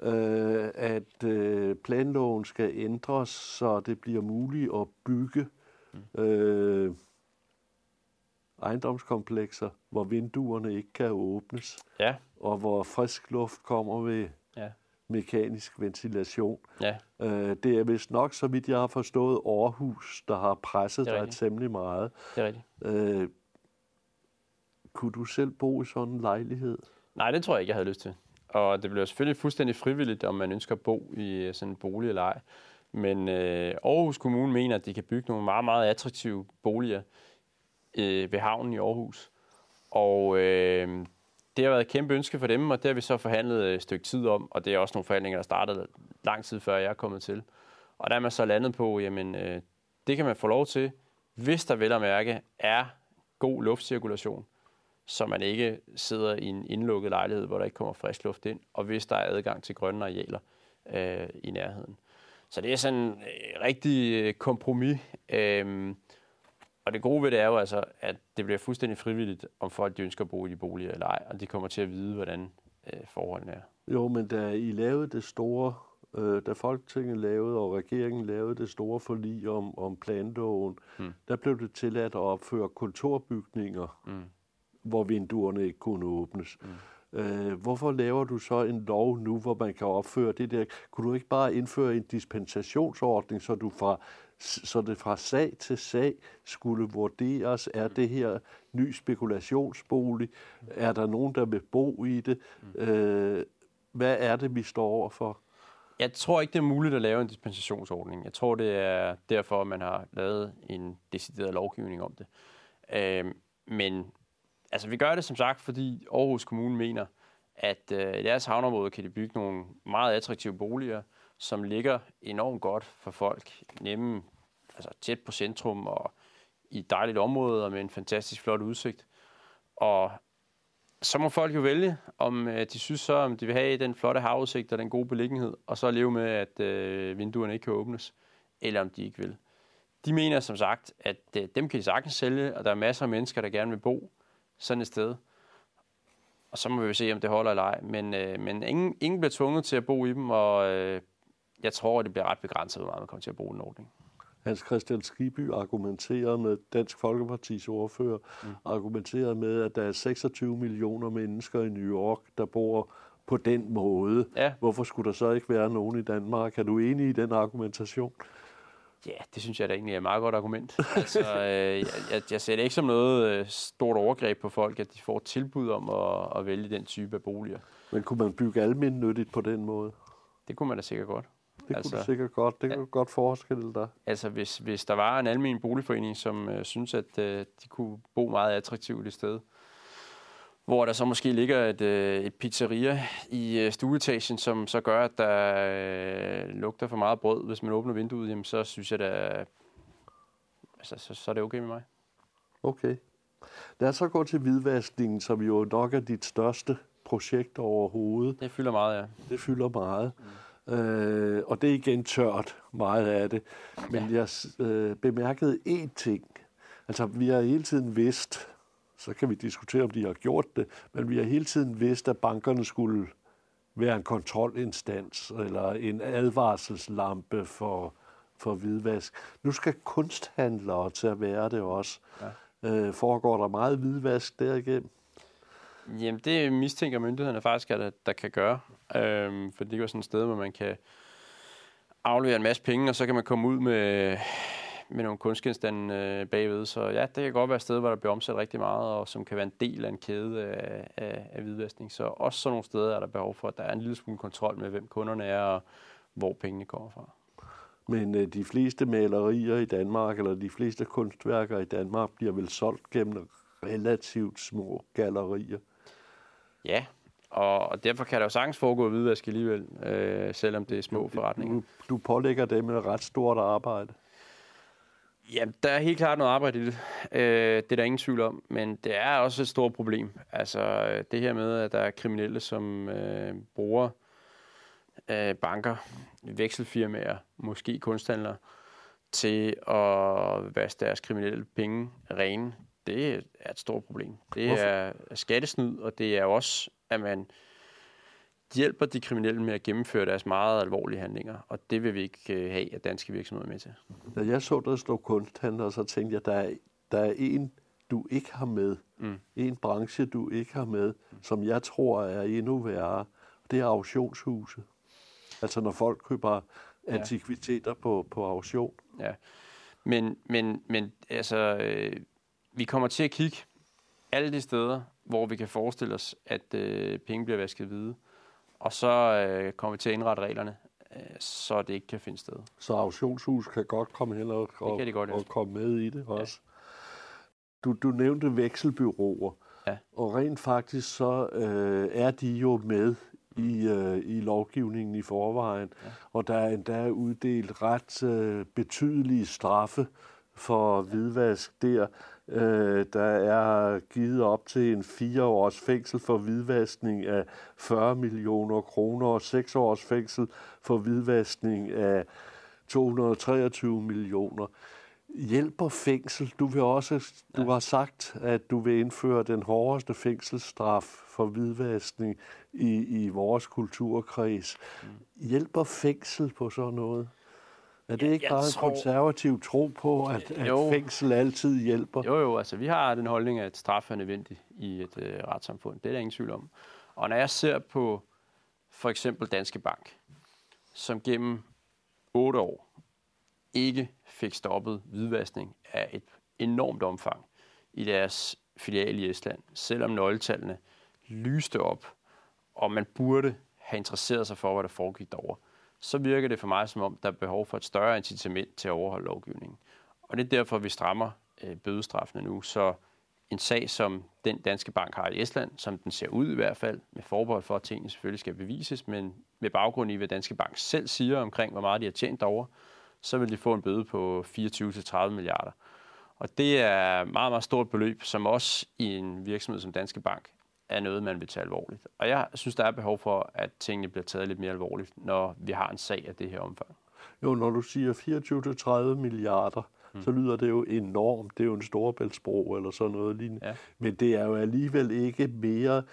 øh, at øh, planloven skal ændres, så det bliver muligt at bygge øh, ejendomskomplekser, hvor vinduerne ikke kan åbnes, ja. og hvor frisk luft kommer ved ja. mekanisk ventilation. Ja. Øh, det er vist nok, så vidt jeg har forstået, Aarhus, der har presset dig temmelig meget. Det er rigtigt. Øh, kunne du selv bo i sådan en lejlighed? Nej, det tror jeg ikke, jeg havde lyst til. Og det bliver selvfølgelig fuldstændig frivilligt, om man ønsker at bo i øh, sådan en bolig eller ej. Men øh, Aarhus Kommune mener, at de kan bygge nogle meget, meget attraktive boliger øh, ved havnen i Aarhus. Og øh, det har været et kæmpe ønske for dem, og det har vi så forhandlet et stykke tid om, og det er også nogle forhandlinger, der startede lang tid før jeg er kommet til. Og der er man så landet på, jamen øh, det kan man få lov til, hvis der vel at mærke er god luftcirkulation så man ikke sidder i en indlukket lejlighed, hvor der ikke kommer frisk luft ind, og hvis der er adgang til grønne arealer øh, i nærheden. Så det er sådan en øh, rigtig øh, kompromis. Øh, og det gode ved det er jo altså, at det bliver fuldstændig frivilligt, om folk de ønsker at bo i de boliger eller ej, og de kommer til at vide, hvordan øh, forholdene er. Jo, men da I lavede det store, øh, da Folketinget lavede, og regeringen lavede det store forlig om, om planloven, hmm. der blev det tilladt at opføre kontorbygninger. Hmm hvor vinduerne ikke kunne åbnes. Øh, hvorfor laver du så en lov nu, hvor man kan opføre det der? Kunne du ikke bare indføre en dispensationsordning, så du fra så det fra sag til sag skulle vurderes, er det her ny spekulationsbolig? Er der nogen, der vil bo i det? Øh, hvad er det, vi står overfor? Jeg tror ikke, det er muligt at lave en dispensationsordning. Jeg tror, det er derfor, man har lavet en decideret lovgivning om det. Øh, men altså, vi gør det som sagt, fordi Aarhus Kommune mener, at øh, i deres havneområde kan de bygge nogle meget attraktive boliger, som ligger enormt godt for folk, nemme, altså tæt på centrum og i et dejligt område og med en fantastisk flot udsigt. Og så må folk jo vælge, om øh, de synes så, om de vil have den flotte havudsigt og den gode beliggenhed, og så leve med, at øh, vinduerne ikke kan åbnes, eller om de ikke vil. De mener som sagt, at øh, dem kan de sagtens sælge, og der er masser af mennesker, der gerne vil bo sådan et sted. Og så må vi se, om det holder eller ej. Men, øh, men ingen, ingen bliver tvunget til at bo i dem, og øh, jeg tror, at det bliver ret begrænset, hvor meget man kommer til at bruge den ordning. Hans Christian Skiby argumenterer med, Dansk Folkepartis ordfører, mm. argumenterer med, at der er 26 millioner mennesker i New York, der bor på den måde. Ja. Hvorfor skulle der så ikke være nogen i Danmark? Er du enig i den argumentation? Ja, det synes jeg da egentlig er et meget godt argument. altså, øh, jeg, jeg ser det ikke som noget øh, stort overgreb på folk, at de får tilbud om at, at vælge den type af boliger. Men kunne man bygge almindeligt på den måde? Det kunne man da sikkert godt. Det altså, kunne du sikkert godt. Det kunne ja, godt forestille dig. Altså, hvis, hvis der var en almindelig boligforening, som øh, synes, at øh, de kunne bo meget attraktivt i sted, hvor der så måske ligger et, øh, et pizzeria i øh, stueetagen, som så gør, at der øh, lugter for meget brød, hvis man åbner vinduet, jamen, så synes jeg, at altså, så, så er det okay med mig. Okay. Lad os så gå til hvidvaskningen, som jo nok er dit største projekt overhovedet. Det fylder meget, ja. Det fylder meget. Mm. Øh, og det er igen tørt, meget af det. Men ja. jeg øh, bemærkede én ting. Altså, vi har hele tiden vidst, så kan vi diskutere, om de har gjort det, men vi har hele tiden vidst, at bankerne skulle være en kontrolinstans eller en advarselslampe for, for hvidvask. Nu skal kunsthandlere til at være det også. Ja. Øh, foregår der meget hvidvask derigennem? Jamen, det mistænker myndighederne faktisk, at der kan gøre. Øhm, for det er jo sådan et sted, hvor man kan aflevere en masse penge, og så kan man komme ud med, med nogle kunstgenstande øh, bagved. Så ja, det kan godt være et sted, hvor der bliver omsat rigtig meget, og som kan være en del af en kæde af, af, af hvidvaskning. Så også sådan nogle steder er der behov for, at der er en lille smule kontrol med, hvem kunderne er, og hvor pengene kommer fra. Men øh, de fleste malerier i Danmark, eller de fleste kunstværker i Danmark, bliver vel solgt gennem relativt små gallerier. Ja, og derfor kan der jo sagtens foregå hvidvask alligevel, øh, selvom det er små forretninger. Du, du pålægger dem et ret stort arbejde. Ja, der er helt klart noget arbejde i det. Øh, det er der ingen tvivl om. Men det er også et stort problem. Altså det her med, at der er kriminelle, som øh, bruger øh, banker, vekselfirmaer, måske kunsthandlere, til at vaske deres kriminelle penge rene det er et stort problem. Det Hvorfor? er skattesnyd, og det er også, at man hjælper de kriminelle med at gennemføre deres meget alvorlige handlinger, og det vil vi ikke øh, have, at danske virksomheder med til. Da jeg så der stå kunsthandler, så tænkte jeg, der er, der er en, du ikke har med. Mm. En branche, du ikke har med, som jeg tror er endnu værre. Det er auktionshuset. Altså når folk køber antikviteter ja. på, på auktion. Ja, men, men, men altså, øh, vi kommer til at kigge alle de steder, hvor vi kan forestille os, at øh, penge bliver vasket hvide. Og så øh, kommer vi til at indrette reglerne, øh, så det ikke kan finde sted. Så auktionshus kan godt komme hen og, og, de godt, og komme med i det også. Ja. Du, du nævnte vekselbyråer, ja. og rent faktisk så øh, er de jo med i, øh, i lovgivningen i forvejen, ja. og der er endda uddelt ret øh, betydelige straffe for hvidvask der. Øh, der er givet op til en fire års fængsel for hvidvaskning af 40 millioner kroner og seks års fængsel for hvidvaskning af 223 millioner. Hjælper fængsel? Du vil også, du har sagt, at du vil indføre den hårdeste fængselsstraf for hvidvaskning i, i vores kulturkreds. Mm. Hjælper fængsel på sådan noget? Er det ikke bare en tror... konservativ tro på, at, at jo. fængsel altid hjælper? Jo, jo, altså vi har den holdning, at straf er nødvendig i et øh, retssamfund. Det er der ingen tvivl om. Og når jeg ser på for eksempel Danske Bank, som gennem otte år ikke fik stoppet hvidvaskning af et enormt omfang i deres filial i Estland, selvom nøgletallene lyste op, og man burde have interesseret sig for, hvad der foregik derovre, så virker det for mig som om, der er behov for et større incitament til at overholde lovgivningen. Og det er derfor, vi strammer øh, bødestraffene nu, så en sag, som den danske bank har i Estland, som den ser ud i hvert fald, med forbehold for, at tingene selvfølgelig skal bevises, men med baggrund i, hvad Danske Bank selv siger omkring, hvor meget de har tjent derovre, så vil de få en bøde på 24-30 milliarder. Og det er meget, meget stort beløb, som også i en virksomhed som Danske Bank er noget, man vil tage alvorligt. Og jeg synes, der er behov for, at tingene bliver taget lidt mere alvorligt, når vi har en sag af det her omfang. Jo, når du siger 24-30 milliarder, mm. så lyder det jo enormt. Det er jo en storbæltsbro eller sådan noget lignende. Ja. Men det er jo alligevel ikke mere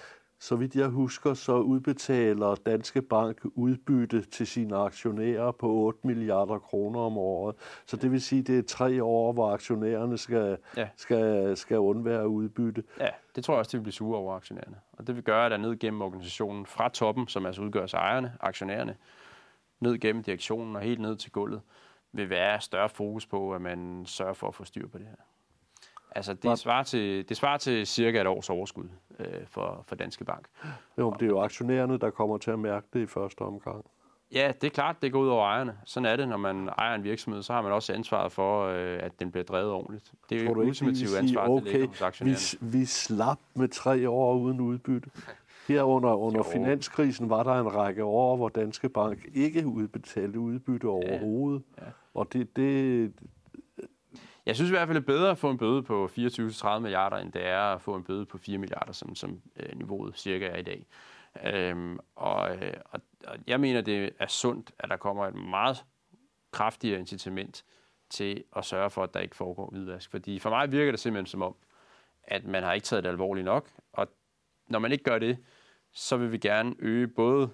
så vidt jeg husker, så udbetaler Danske Bank udbytte til sine aktionærer på 8 milliarder kroner om året. Så det vil sige, at det er tre år, hvor aktionærerne skal, ja. skal, skal undvære udbytte. Ja, det tror jeg også, det vil blive sure over aktionærerne. Og det vil gøre, at der ned gennem organisationen fra toppen, som altså udgør sig ejerne, aktionærerne, ned gennem direktionen og helt ned til gulvet, vil være større fokus på, at man sørger for at få styr på det her. Altså, det svarer til, det svarer til cirka et års overskud øh, for, for Danske Bank. Jo, det er jo aktionærerne, der kommer til at mærke det i første omgang. Ja, det er klart, det går ud over ejerne. Sådan er det, når man ejer en virksomhed, så har man også ansvaret for, øh, at den bliver drevet ordentligt. Det er jo et ultimativt ansvar, okay, der ligger hos aktionærerne. Vi, vi slap med tre år uden udbytte. [laughs] Her under, under finanskrisen var der en række år, hvor Danske Bank ikke udbetalte udbytte overhovedet. Ja, ja. Og det, det, jeg synes i hvert fald, det er bedre at få en bøde på 24-30 milliarder, end det er at få en bøde på 4 milliarder, som, som øh, niveauet cirka er i dag. Øhm, og, øh, og, og jeg mener, det er sundt, at der kommer et meget kraftigere incitament til at sørge for, at der ikke foregår hvidvask. Fordi for mig virker det simpelthen som om, at man har ikke taget det alvorligt nok, og når man ikke gør det, så vil vi gerne øge både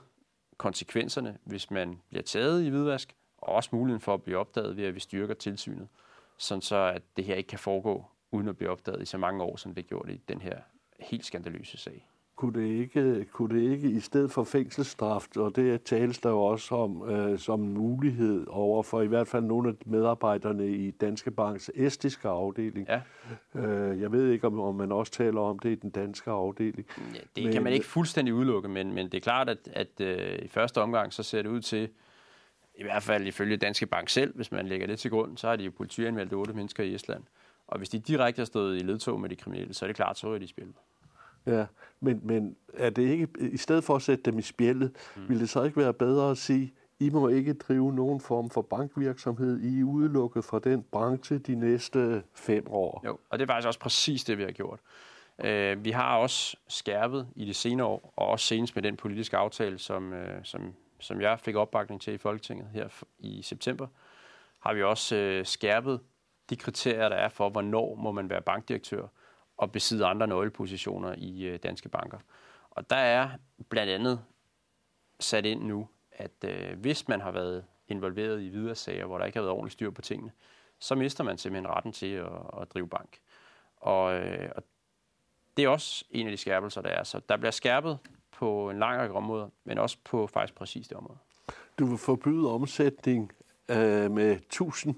konsekvenserne, hvis man bliver taget i hvidvask, og også muligheden for at blive opdaget ved, at vi styrker tilsynet sådan så at det her ikke kan foregå uden at blive opdaget i så mange år, som det gjorde i den her helt skandaløse sag. Kunne det ikke, kunne det ikke i stedet for fængselsstraf, og det tales der jo også om øh, som mulighed over for i hvert fald nogle af medarbejderne i Danske Banks estiske afdeling. Ja. Øh, jeg ved ikke, om, om man også taler om det i den danske afdeling. Ja, det men, kan man ikke fuldstændig udelukke, men, men det er klart, at, at øh, i første omgang så ser det ud til, i hvert fald ifølge Danske Bank selv, hvis man lægger det til grund, så har de jo politianmeldt otte mennesker i Estland. Og hvis de direkte har stået i ledtog med de kriminelle, så er det klart, så er de i spil. Ja, men, men er det ikke, i stedet for at sætte dem i spjældet, mm. ville det så ikke være bedre at sige, I må ikke drive nogen form for bankvirksomhed, I er udelukket fra den branche de næste fem år? Jo, og det er faktisk også præcis det, vi har gjort. Uh, vi har også skærpet i de senere år, og også senest med den politiske aftale, som, uh, som som jeg fik opbakning til i Folketinget her i september, har vi også øh, skærpet de kriterier, der er for, hvornår må man være bankdirektør og besidde andre nøglepositioner i øh, danske banker. Og der er blandt andet sat ind nu, at øh, hvis man har været involveret i videre sager, hvor der ikke har været ordentligt styr på tingene, så mister man simpelthen retten til at, at drive bank. Og, øh, og det er også en af de skærpelser, der er. Så der bliver skærpet på en lang række områder, men også på faktisk præcis det område. Du vil forbyde omsætning øh, med 1000,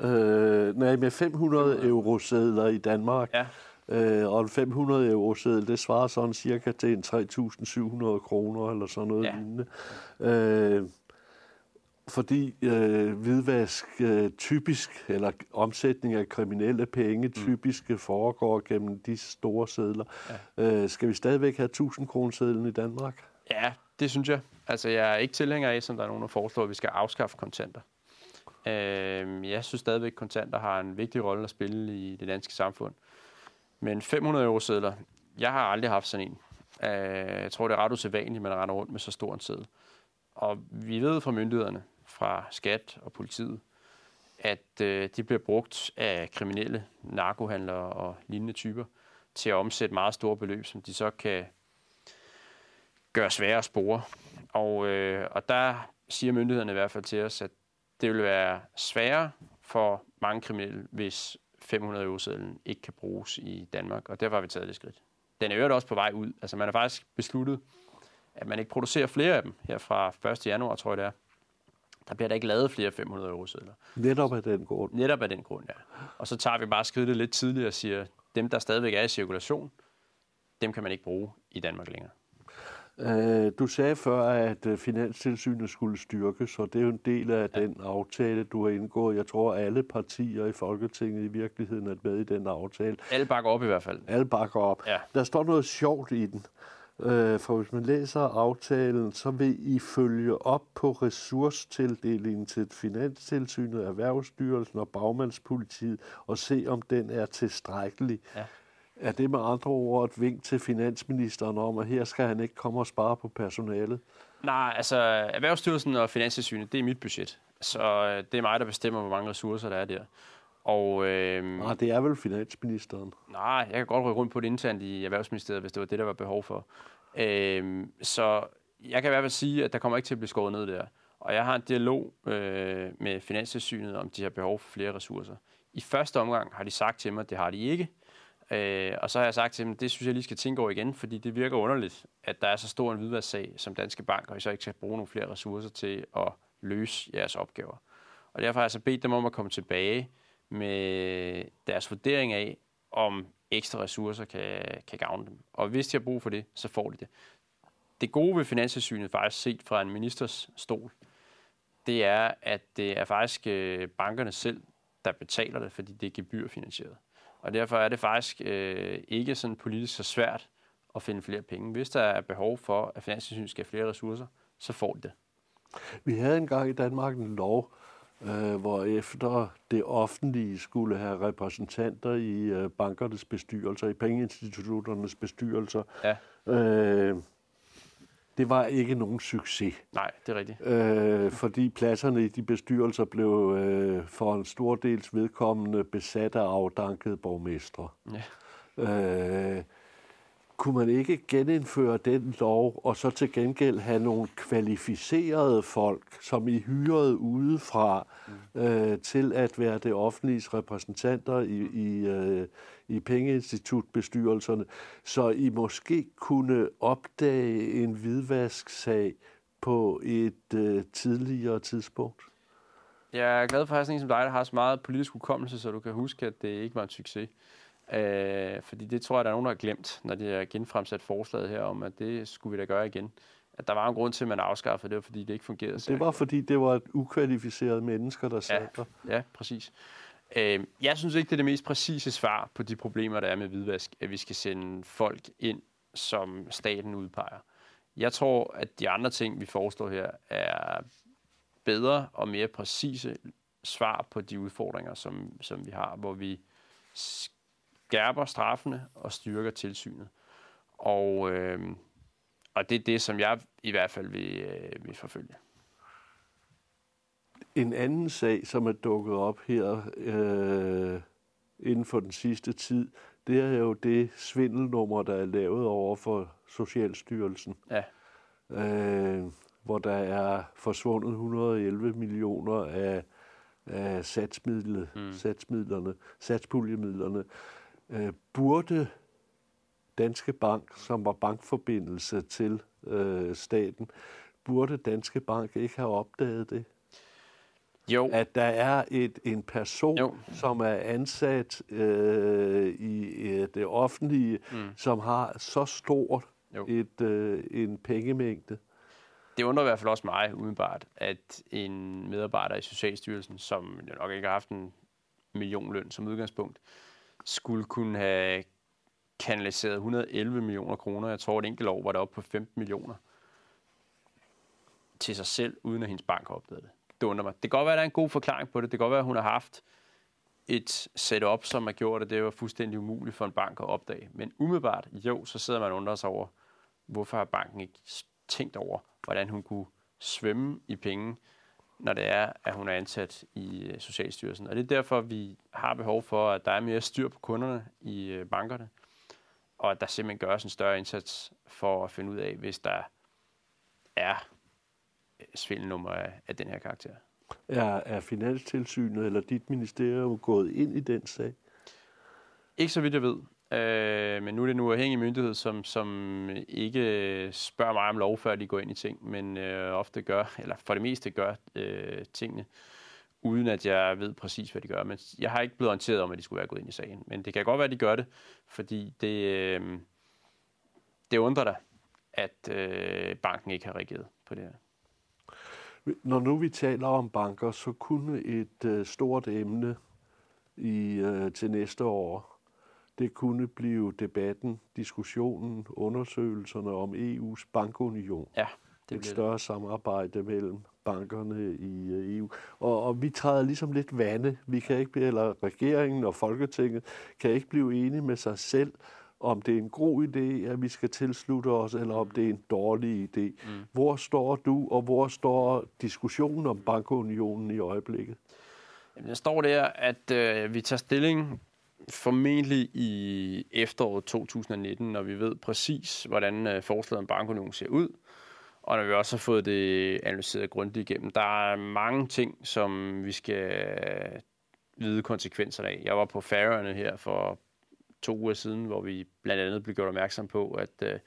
øh, nej, med 500 euro-sædler i Danmark. Ja. Øh, og en 500 euro-sædel, det svarer sådan cirka til en 3.700 kroner eller sådan noget ja. lignende. Øh, fordi øh, hvidvask øh, typisk, eller omsætning af kriminelle penge, mm. typisk mm. foregår gennem de store sædler. Ja. Øh, skal vi stadigvæk have 1000 kroner i Danmark? Ja, det synes jeg. Altså, jeg er ikke tilhænger af, som der er nogen, der foreslår, at vi skal afskaffe kontanter. Øh, jeg synes stadigvæk, at kontanter har en vigtig rolle at spille i det danske samfund. Men 500 euro sædler, jeg har aldrig haft sådan en. Øh, jeg tror, det er ret usædvanligt, at man render rundt med så stor en sædel. Og vi ved fra myndighederne, fra skat og politiet, at øh, de bliver brugt af kriminelle narkohandlere og lignende typer til at omsætte meget store beløb, som de så kan gøre svære at spore. Og, øh, og der siger myndighederne i hvert fald til os, at det vil være sværere for mange kriminelle, hvis 500 euro ikke kan bruges i Danmark, og derfor har vi taget det skridt. den er jo også på vej ud. Altså man har faktisk besluttet, at man ikke producerer flere af dem her fra 1. januar, tror jeg det er. Der bliver der ikke lavet flere 500 euro sedler. Netop af den grund. Netop af den grund, ja. Og så tager vi bare skridtet lidt tidligere og siger, dem der stadigvæk er i cirkulation, dem kan man ikke bruge i Danmark længere. Øh, du sagde før, at øh, Finanstilsynet skulle styrkes, og det er jo en del af ja. den aftale, du har indgået. Jeg tror, alle partier i Folketinget i virkeligheden er med i den aftale. Alle bakker op i hvert fald. Alle bakker op. Ja. Der står noget sjovt i den. Øh, for hvis man læser aftalen, så vil I følge op på ressourcetildelingen til Finanstilsynet, Erhvervsstyrelsen og Bagmandspolitiet og se, om den er tilstrækkelig. Ja. Er det med andre ord et vink til finansministeren om, at her skal han ikke komme og spare på personalet? Nej, altså Erhvervsstyrelsen og Finanstilsynet, det er mit budget. Så øh, det er mig, der bestemmer, hvor mange ressourcer der er der. Og, øh, Nej, det er vel finansministeren. Nej, jeg kan godt rykke rundt på det internt i Erhvervsministeriet, hvis det var det, der var behov for. Øh, så jeg kan i hvert fald sige, at der kommer ikke til at blive skåret ned der. Og jeg har en dialog øh, med Finanstilsynet om, de har behov for flere ressourcer. I første omgang har de sagt til mig, at det har de ikke. Øh, og så har jeg sagt til dem, det synes jeg lige skal tænke over igen, fordi det virker underligt, at der er så stor en hvidværssag som Danske Bank, og I så ikke skal bruge nogle flere ressourcer til at løse jeres opgaver. Og derfor har jeg så bedt dem om at komme tilbage med deres vurdering af, om ekstra ressourcer kan, kan gavne dem. Og hvis de har brug for det, så får de det. Det gode ved Finanssynet, faktisk set fra en ministers stol, det er, at det er faktisk øh, bankerne selv, der betaler det, fordi det er gebyrfinansieret. Og derfor er det faktisk øh, ikke sådan politisk så svært at finde flere penge. Hvis der er behov for, at Finanstilsynet skal have flere ressourcer, så får de det. Vi havde engang i Danmark en lov, øh, hvor efter det offentlige skulle have repræsentanter i øh, bankernes bestyrelser, i pengeinstitutternes bestyrelser. Ja. Øh, det var ikke nogen succes. Nej, det er rigtigt. Øh, fordi pladserne i de bestyrelser blev øh, for en stor dels vedkommende besat af afdankede borgmestre. Ja. Øh, kunne man ikke genindføre den lov, og så til gengæld have nogle kvalificerede folk, som I hyrede udefra, mm. øh, til at være det offentlige repræsentanter i, i, øh, i pengeinstitutbestyrelserne, så I måske kunne opdage en hvidvasksag på et øh, tidligere tidspunkt? Jeg er glad for at have sådan en som dig, der har så meget politisk hukommelse, så du kan huske, at det ikke var en succes. Øh, fordi det tror jeg, der er nogen, der har glemt, når de har genfremsat forslaget her om, at det skulle vi da gøre igen. At der var en grund til, at man afskaffede det, fordi det ikke fungerede. Det var, fordi det var et ukvalificeret mennesker, der sad ja, der. Ja, præcis. Øh, jeg synes ikke, det er det mest præcise svar på de problemer, der er med hvidvask, at vi skal sende folk ind, som staten udpeger. Jeg tror, at de andre ting, vi foreslår her, er bedre og mere præcise svar på de udfordringer, som, som vi har, hvor vi skærper straffene og styrker tilsynet. Og, øh, og det er det, som jeg i hvert fald vil, øh, vil forfølge. En anden sag, som er dukket op her øh, inden for den sidste tid, det er jo det svindelnummer, der er lavet over for Socialstyrelsen. Ja. Øh, hvor der er forsvundet 111 millioner af, af satsmidlet, mm. satsmidlerne, satspuljemidlerne. Øh, burde Danske Bank, som var bankforbindelse til øh, staten, burde Danske Bank ikke have opdaget det? Jo. At der er et, en person, Jo. som er ansat øh, i øh, det offentlige, Mm. som har så stort Jo. et, øh, en pengemængde. Det undrer i hvert fald også mig umiddelbart, at en medarbejder i Socialstyrelsen, som nok ikke har haft en millionløn som udgangspunkt, skulle kunne have kanaliseret 111 millioner kroner. Jeg tror, et enkelt år var det op på 15 millioner til sig selv, uden at hendes bank har opdaget det. Det undrer mig. Det kan godt være, at der er en god forklaring på det. Det kan godt være, at hun har haft et setup, som har gjort, at det var fuldstændig umuligt for en bank at opdage. Men umiddelbart, jo, så sidder man og undrer sig over, hvorfor har banken ikke tænkt over, hvordan hun kunne svømme i penge, når det er, at hun er ansat i øh, Socialstyrelsen. Og det er derfor, vi har behov for, at der er mere styr på kunderne i øh, bankerne, og at der simpelthen gøres en større indsats for at finde ud af, hvis der er øh, svindelnummer af, af den her karakter. Er, er Finanstilsynet eller dit ministerium gået ind i den sag? Ikke så vidt jeg ved. Øh, men nu er det en uafhængig myndighed, som, som ikke spørger mig om lov, før de går ind i ting, men øh, ofte gør, eller for det meste gør øh, tingene, uden at jeg ved præcis, hvad de gør. Men jeg har ikke blevet orienteret om, at de skulle være gået ind i sagen. Men det kan godt være, at de gør det, fordi det, øh, det undrer dig, at øh, banken ikke har reageret på det her. Når nu vi taler om banker, så kunne et øh, stort emne i øh, til næste år, det kunne blive debatten, diskussionen, undersøgelserne om EU's bankunion. Ja, det et større det. samarbejde mellem bankerne i øh, EU. Og, og vi træder ligesom lidt vande. Vi kan ikke, eller regeringen og Folketinget kan ikke blive enige med sig selv om det er en god idé, at vi skal tilslutte os, eller om det er en dårlig idé. Mm. Hvor står du, og hvor står diskussionen om bankunionen i øjeblikket? Jamen, der står der, at øh, vi tager stilling formentlig i efteråret 2019, når vi ved præcis, hvordan øh, forslaget om bankunion ser ud, og når vi også har fået det analyseret grundigt igennem. Der er mange ting, som vi skal øh, vide konsekvenserne af. Jeg var på Færøerne her for to uger siden, hvor vi blandt andet blev gjort opmærksom på, at øh,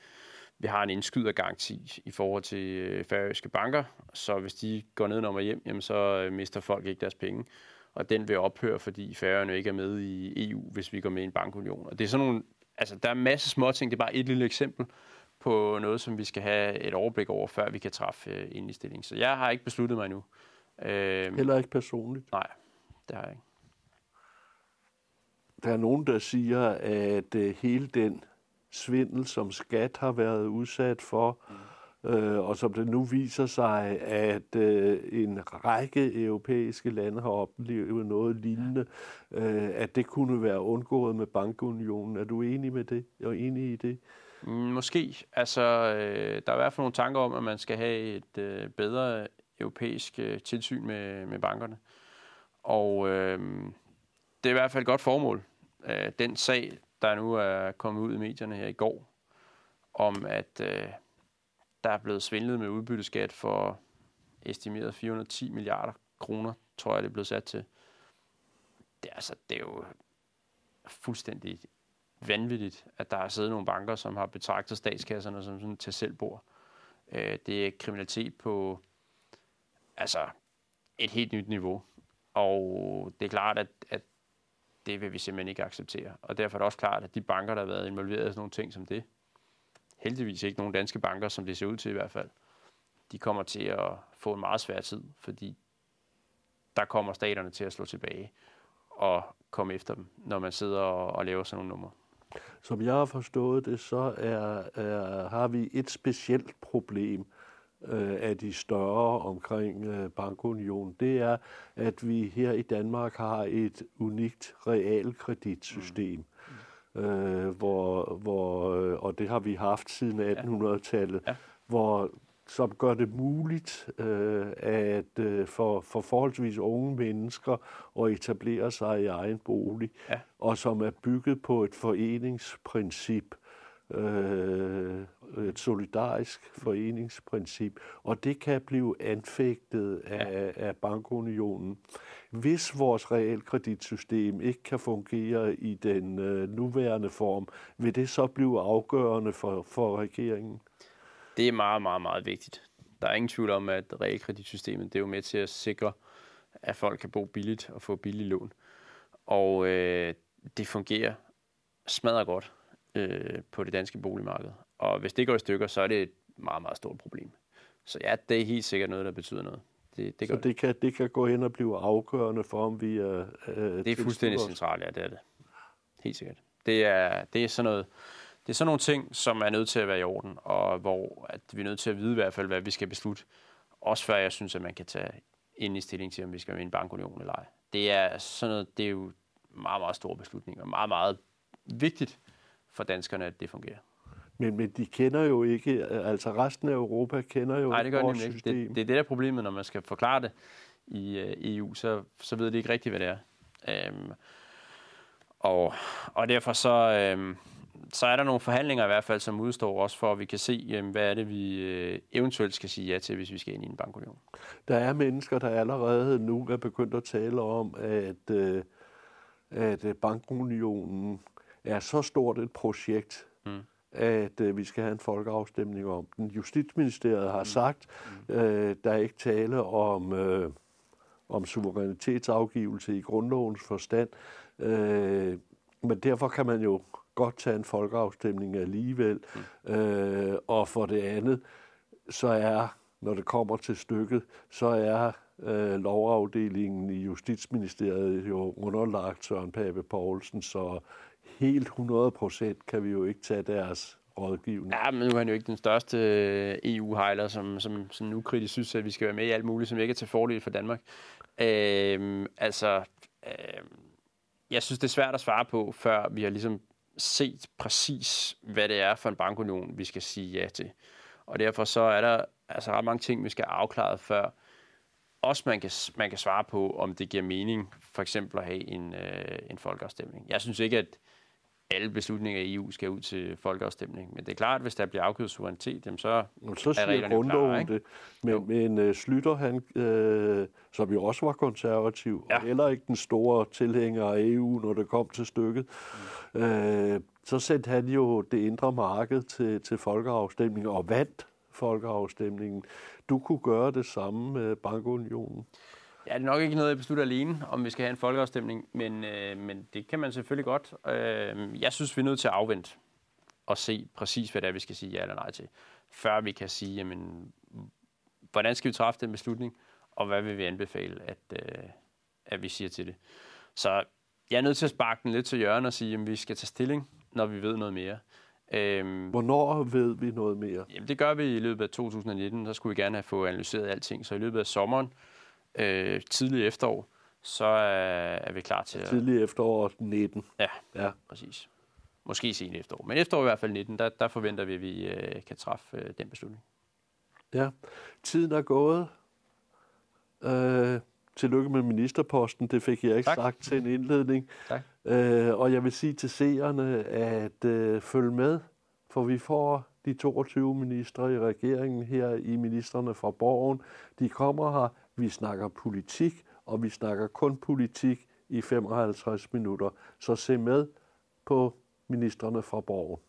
vi har en indskydergaranti i forhold til øh, færøske banker, så hvis de går ned og hjem, jamen, så øh, mister folk ikke deres penge. Og den vil ophøre, fordi Færøerne ikke er med i EU, hvis vi går med i en bankunion. Og det er sådan nogle, altså der er en masse små ting, det er bare et lille eksempel på noget, som vi skal have et overblik over, før vi kan træffe øh, stilling. Så jeg har ikke besluttet mig endnu. Øh, Heller ikke personligt? Nej, det har jeg ikke. Der er nogen, der siger, at øh, hele den svindel, som skat har været udsat for, mm. Øh, og som det nu viser sig, at øh, en række europæiske lande har oplevet noget lignende, øh, at det kunne være undgået med bankunionen. Er du enig med det? Er enig i det? Mm, måske. Altså, øh, der er i hvert fald nogle tanker om, at man skal have et øh, bedre europæisk øh, tilsyn med, med bankerne. Og øh, det er i hvert fald et godt formål øh, den sag, der nu er kommet ud i medierne her i går, om at øh, der er blevet svindlet med udbytteskat for estimeret 410 milliarder kroner, tror jeg, det er blevet sat til. Det er, altså, det er jo fuldstændig vanvittigt, at der er siddet nogle banker, som har betragtet statskasserne som sådan til selvbord. Øh, det er kriminalitet på altså et helt nyt niveau. Og det er klart, at, at det vil vi simpelthen ikke acceptere. Og derfor er det også klart, at de banker, der har været involveret i sådan nogle ting som det, heldigvis ikke nogen danske banker, som det ser ud til i hvert fald, de kommer til at få en meget svær tid, fordi der kommer staterne til at slå tilbage og komme efter dem, når man sidder og, og laver sådan nogle numre. Som jeg har forstået det, så er, er, har vi et specielt problem, øh, af de større omkring øh, bankunionen, det er, at vi her i Danmark har et unikt realkreditsystem. Mm. Øh, hvor, hvor, øh, og det har vi haft siden 1800-tallet, ja. Ja. hvor som gør det muligt øh, at øh, for, for forholdsvis unge mennesker at etablere sig i egen bolig, ja. og som er bygget på et foreningsprincip, øh, et solidarisk foreningsprincip, og det kan blive anfægtet af, af bankunionen. Hvis vores realkreditsystem ikke kan fungere i den øh, nuværende form, vil det så blive afgørende for, for regeringen? Det er meget, meget, meget vigtigt. Der er ingen tvivl om, at realkreditsystemet det er jo med til at sikre, at folk kan bo billigt og få billige lån. Og øh, det fungerer smadret godt øh, på det danske boligmarked. Og hvis det går i stykker, så er det et meget, meget stort problem. Så ja, det er helt sikkert noget, der betyder noget. Det, det så det kan, det kan gå hen og blive afgørende for, om vi er... Øh, det er fuldstændig centralt, ja, det er det. Helt sikkert. Det er, det er sådan noget... Det er sådan nogle ting, som er nødt til at være i orden, og hvor at vi er nødt til at vide i hvert fald, hvad vi skal beslutte. Også før jeg synes, at man kan tage ind i stilling til, om vi skal med en bankunion eller ej. Det er sådan noget, det er jo meget, meget store beslutninger. Meget, meget vigtigt for danskerne, at det fungerer. Men, men de kender jo ikke, altså resten af Europa kender jo Nej, det gør vores ikke. Det, det er det, der er problemet, når man skal forklare det i øh, EU, så, så ved de ikke rigtigt, hvad det er. Um, og, og derfor så, um, så er der nogle forhandlinger i hvert fald, som udstår også for, at vi kan se, um, hvad er det, vi uh, eventuelt skal sige ja til, hvis vi skal ind i en bankunion. Der er mennesker, der allerede nu er begyndt at tale om, at, uh, at bankunionen er så stort et projekt, mm. at øh, vi skal have en folkeafstemning om den. Justitsministeriet har mm. sagt, mm. øh, der er ikke tale om, øh, om suverænitetsafgivelse i grundlovens forstand, øh, men derfor kan man jo godt tage en folkeafstemning alligevel. Mm. Øh, og for det andet, så er, når det kommer til stykket, så er øh, lovafdelingen i Justitsministeriet jo underlagt Søren Pape Poulsen, så helt 100 procent kan vi jo ikke tage deres rådgivning. Ja, men nu er han jo ikke den største øh, EU-hejler, som, som, som nu kritisk synes, at vi skal være med i alt muligt, som ikke er til fordel for Danmark. Øh, altså, øh, jeg synes, det er svært at svare på, før vi har ligesom set præcis, hvad det er for en bankunion, vi skal sige ja til. Og derfor så er der altså ret mange ting, vi skal afklare før også man kan, man kan svare på, om det giver mening for eksempel at have en, øh, en folkeafstemning. Jeg synes ikke, at alle beslutninger i EU skal ud til folkeafstemning. Men det er klart, at hvis der bliver afgivet suverænitet, jamen så, så siger er grundloven klar, ikke? det. Men, men uh, Slytter, han, øh, som jo også var konservativ, ja. og heller ikke den store tilhænger af EU, når det kom til stykket, mm. øh, så sendte han jo det indre marked til, til folkeafstemning og vandt folkeafstemningen. Du kunne gøre det samme med bankunionen. Ja, det er nok ikke noget, jeg beslutter alene, om vi skal have en folkeafstemning, men, øh, men det kan man selvfølgelig godt. Øh, jeg synes, vi er nødt til at afvente og se præcis, hvad det er, vi skal sige ja eller nej til, før vi kan sige, jamen, hvordan skal vi træffe den beslutning, og hvad vil vi anbefale, at, øh, at vi siger til det. Så jeg er nødt til at sparke den lidt til hjørnet og sige, at vi skal tage stilling, når vi ved noget mere. Øhm, Hvornår ved vi noget mere? Jamen, det gør vi i løbet af 2019. Så skulle vi gerne have fået analyseret alting. Så i løbet af sommeren, øh, tidlig efterår, så er, er vi klar til at... Tidlig efterår 19. Ja, ja. præcis. Måske sen efterår. Men efterår i hvert fald 19, der, der forventer vi, at vi øh, kan træffe øh, den beslutning. Ja, tiden er gået. Øh, tillykke med ministerposten. Det fik jeg ikke tak. sagt til en indledning. Tak. Øh, og jeg vil sige til seerne, at øh, følg med, for vi får de 22 ministre i regeringen her i Ministerne fra Borgen. De kommer her, vi snakker politik, og vi snakker kun politik i 55 minutter. Så se med på Ministerne fra Borgen.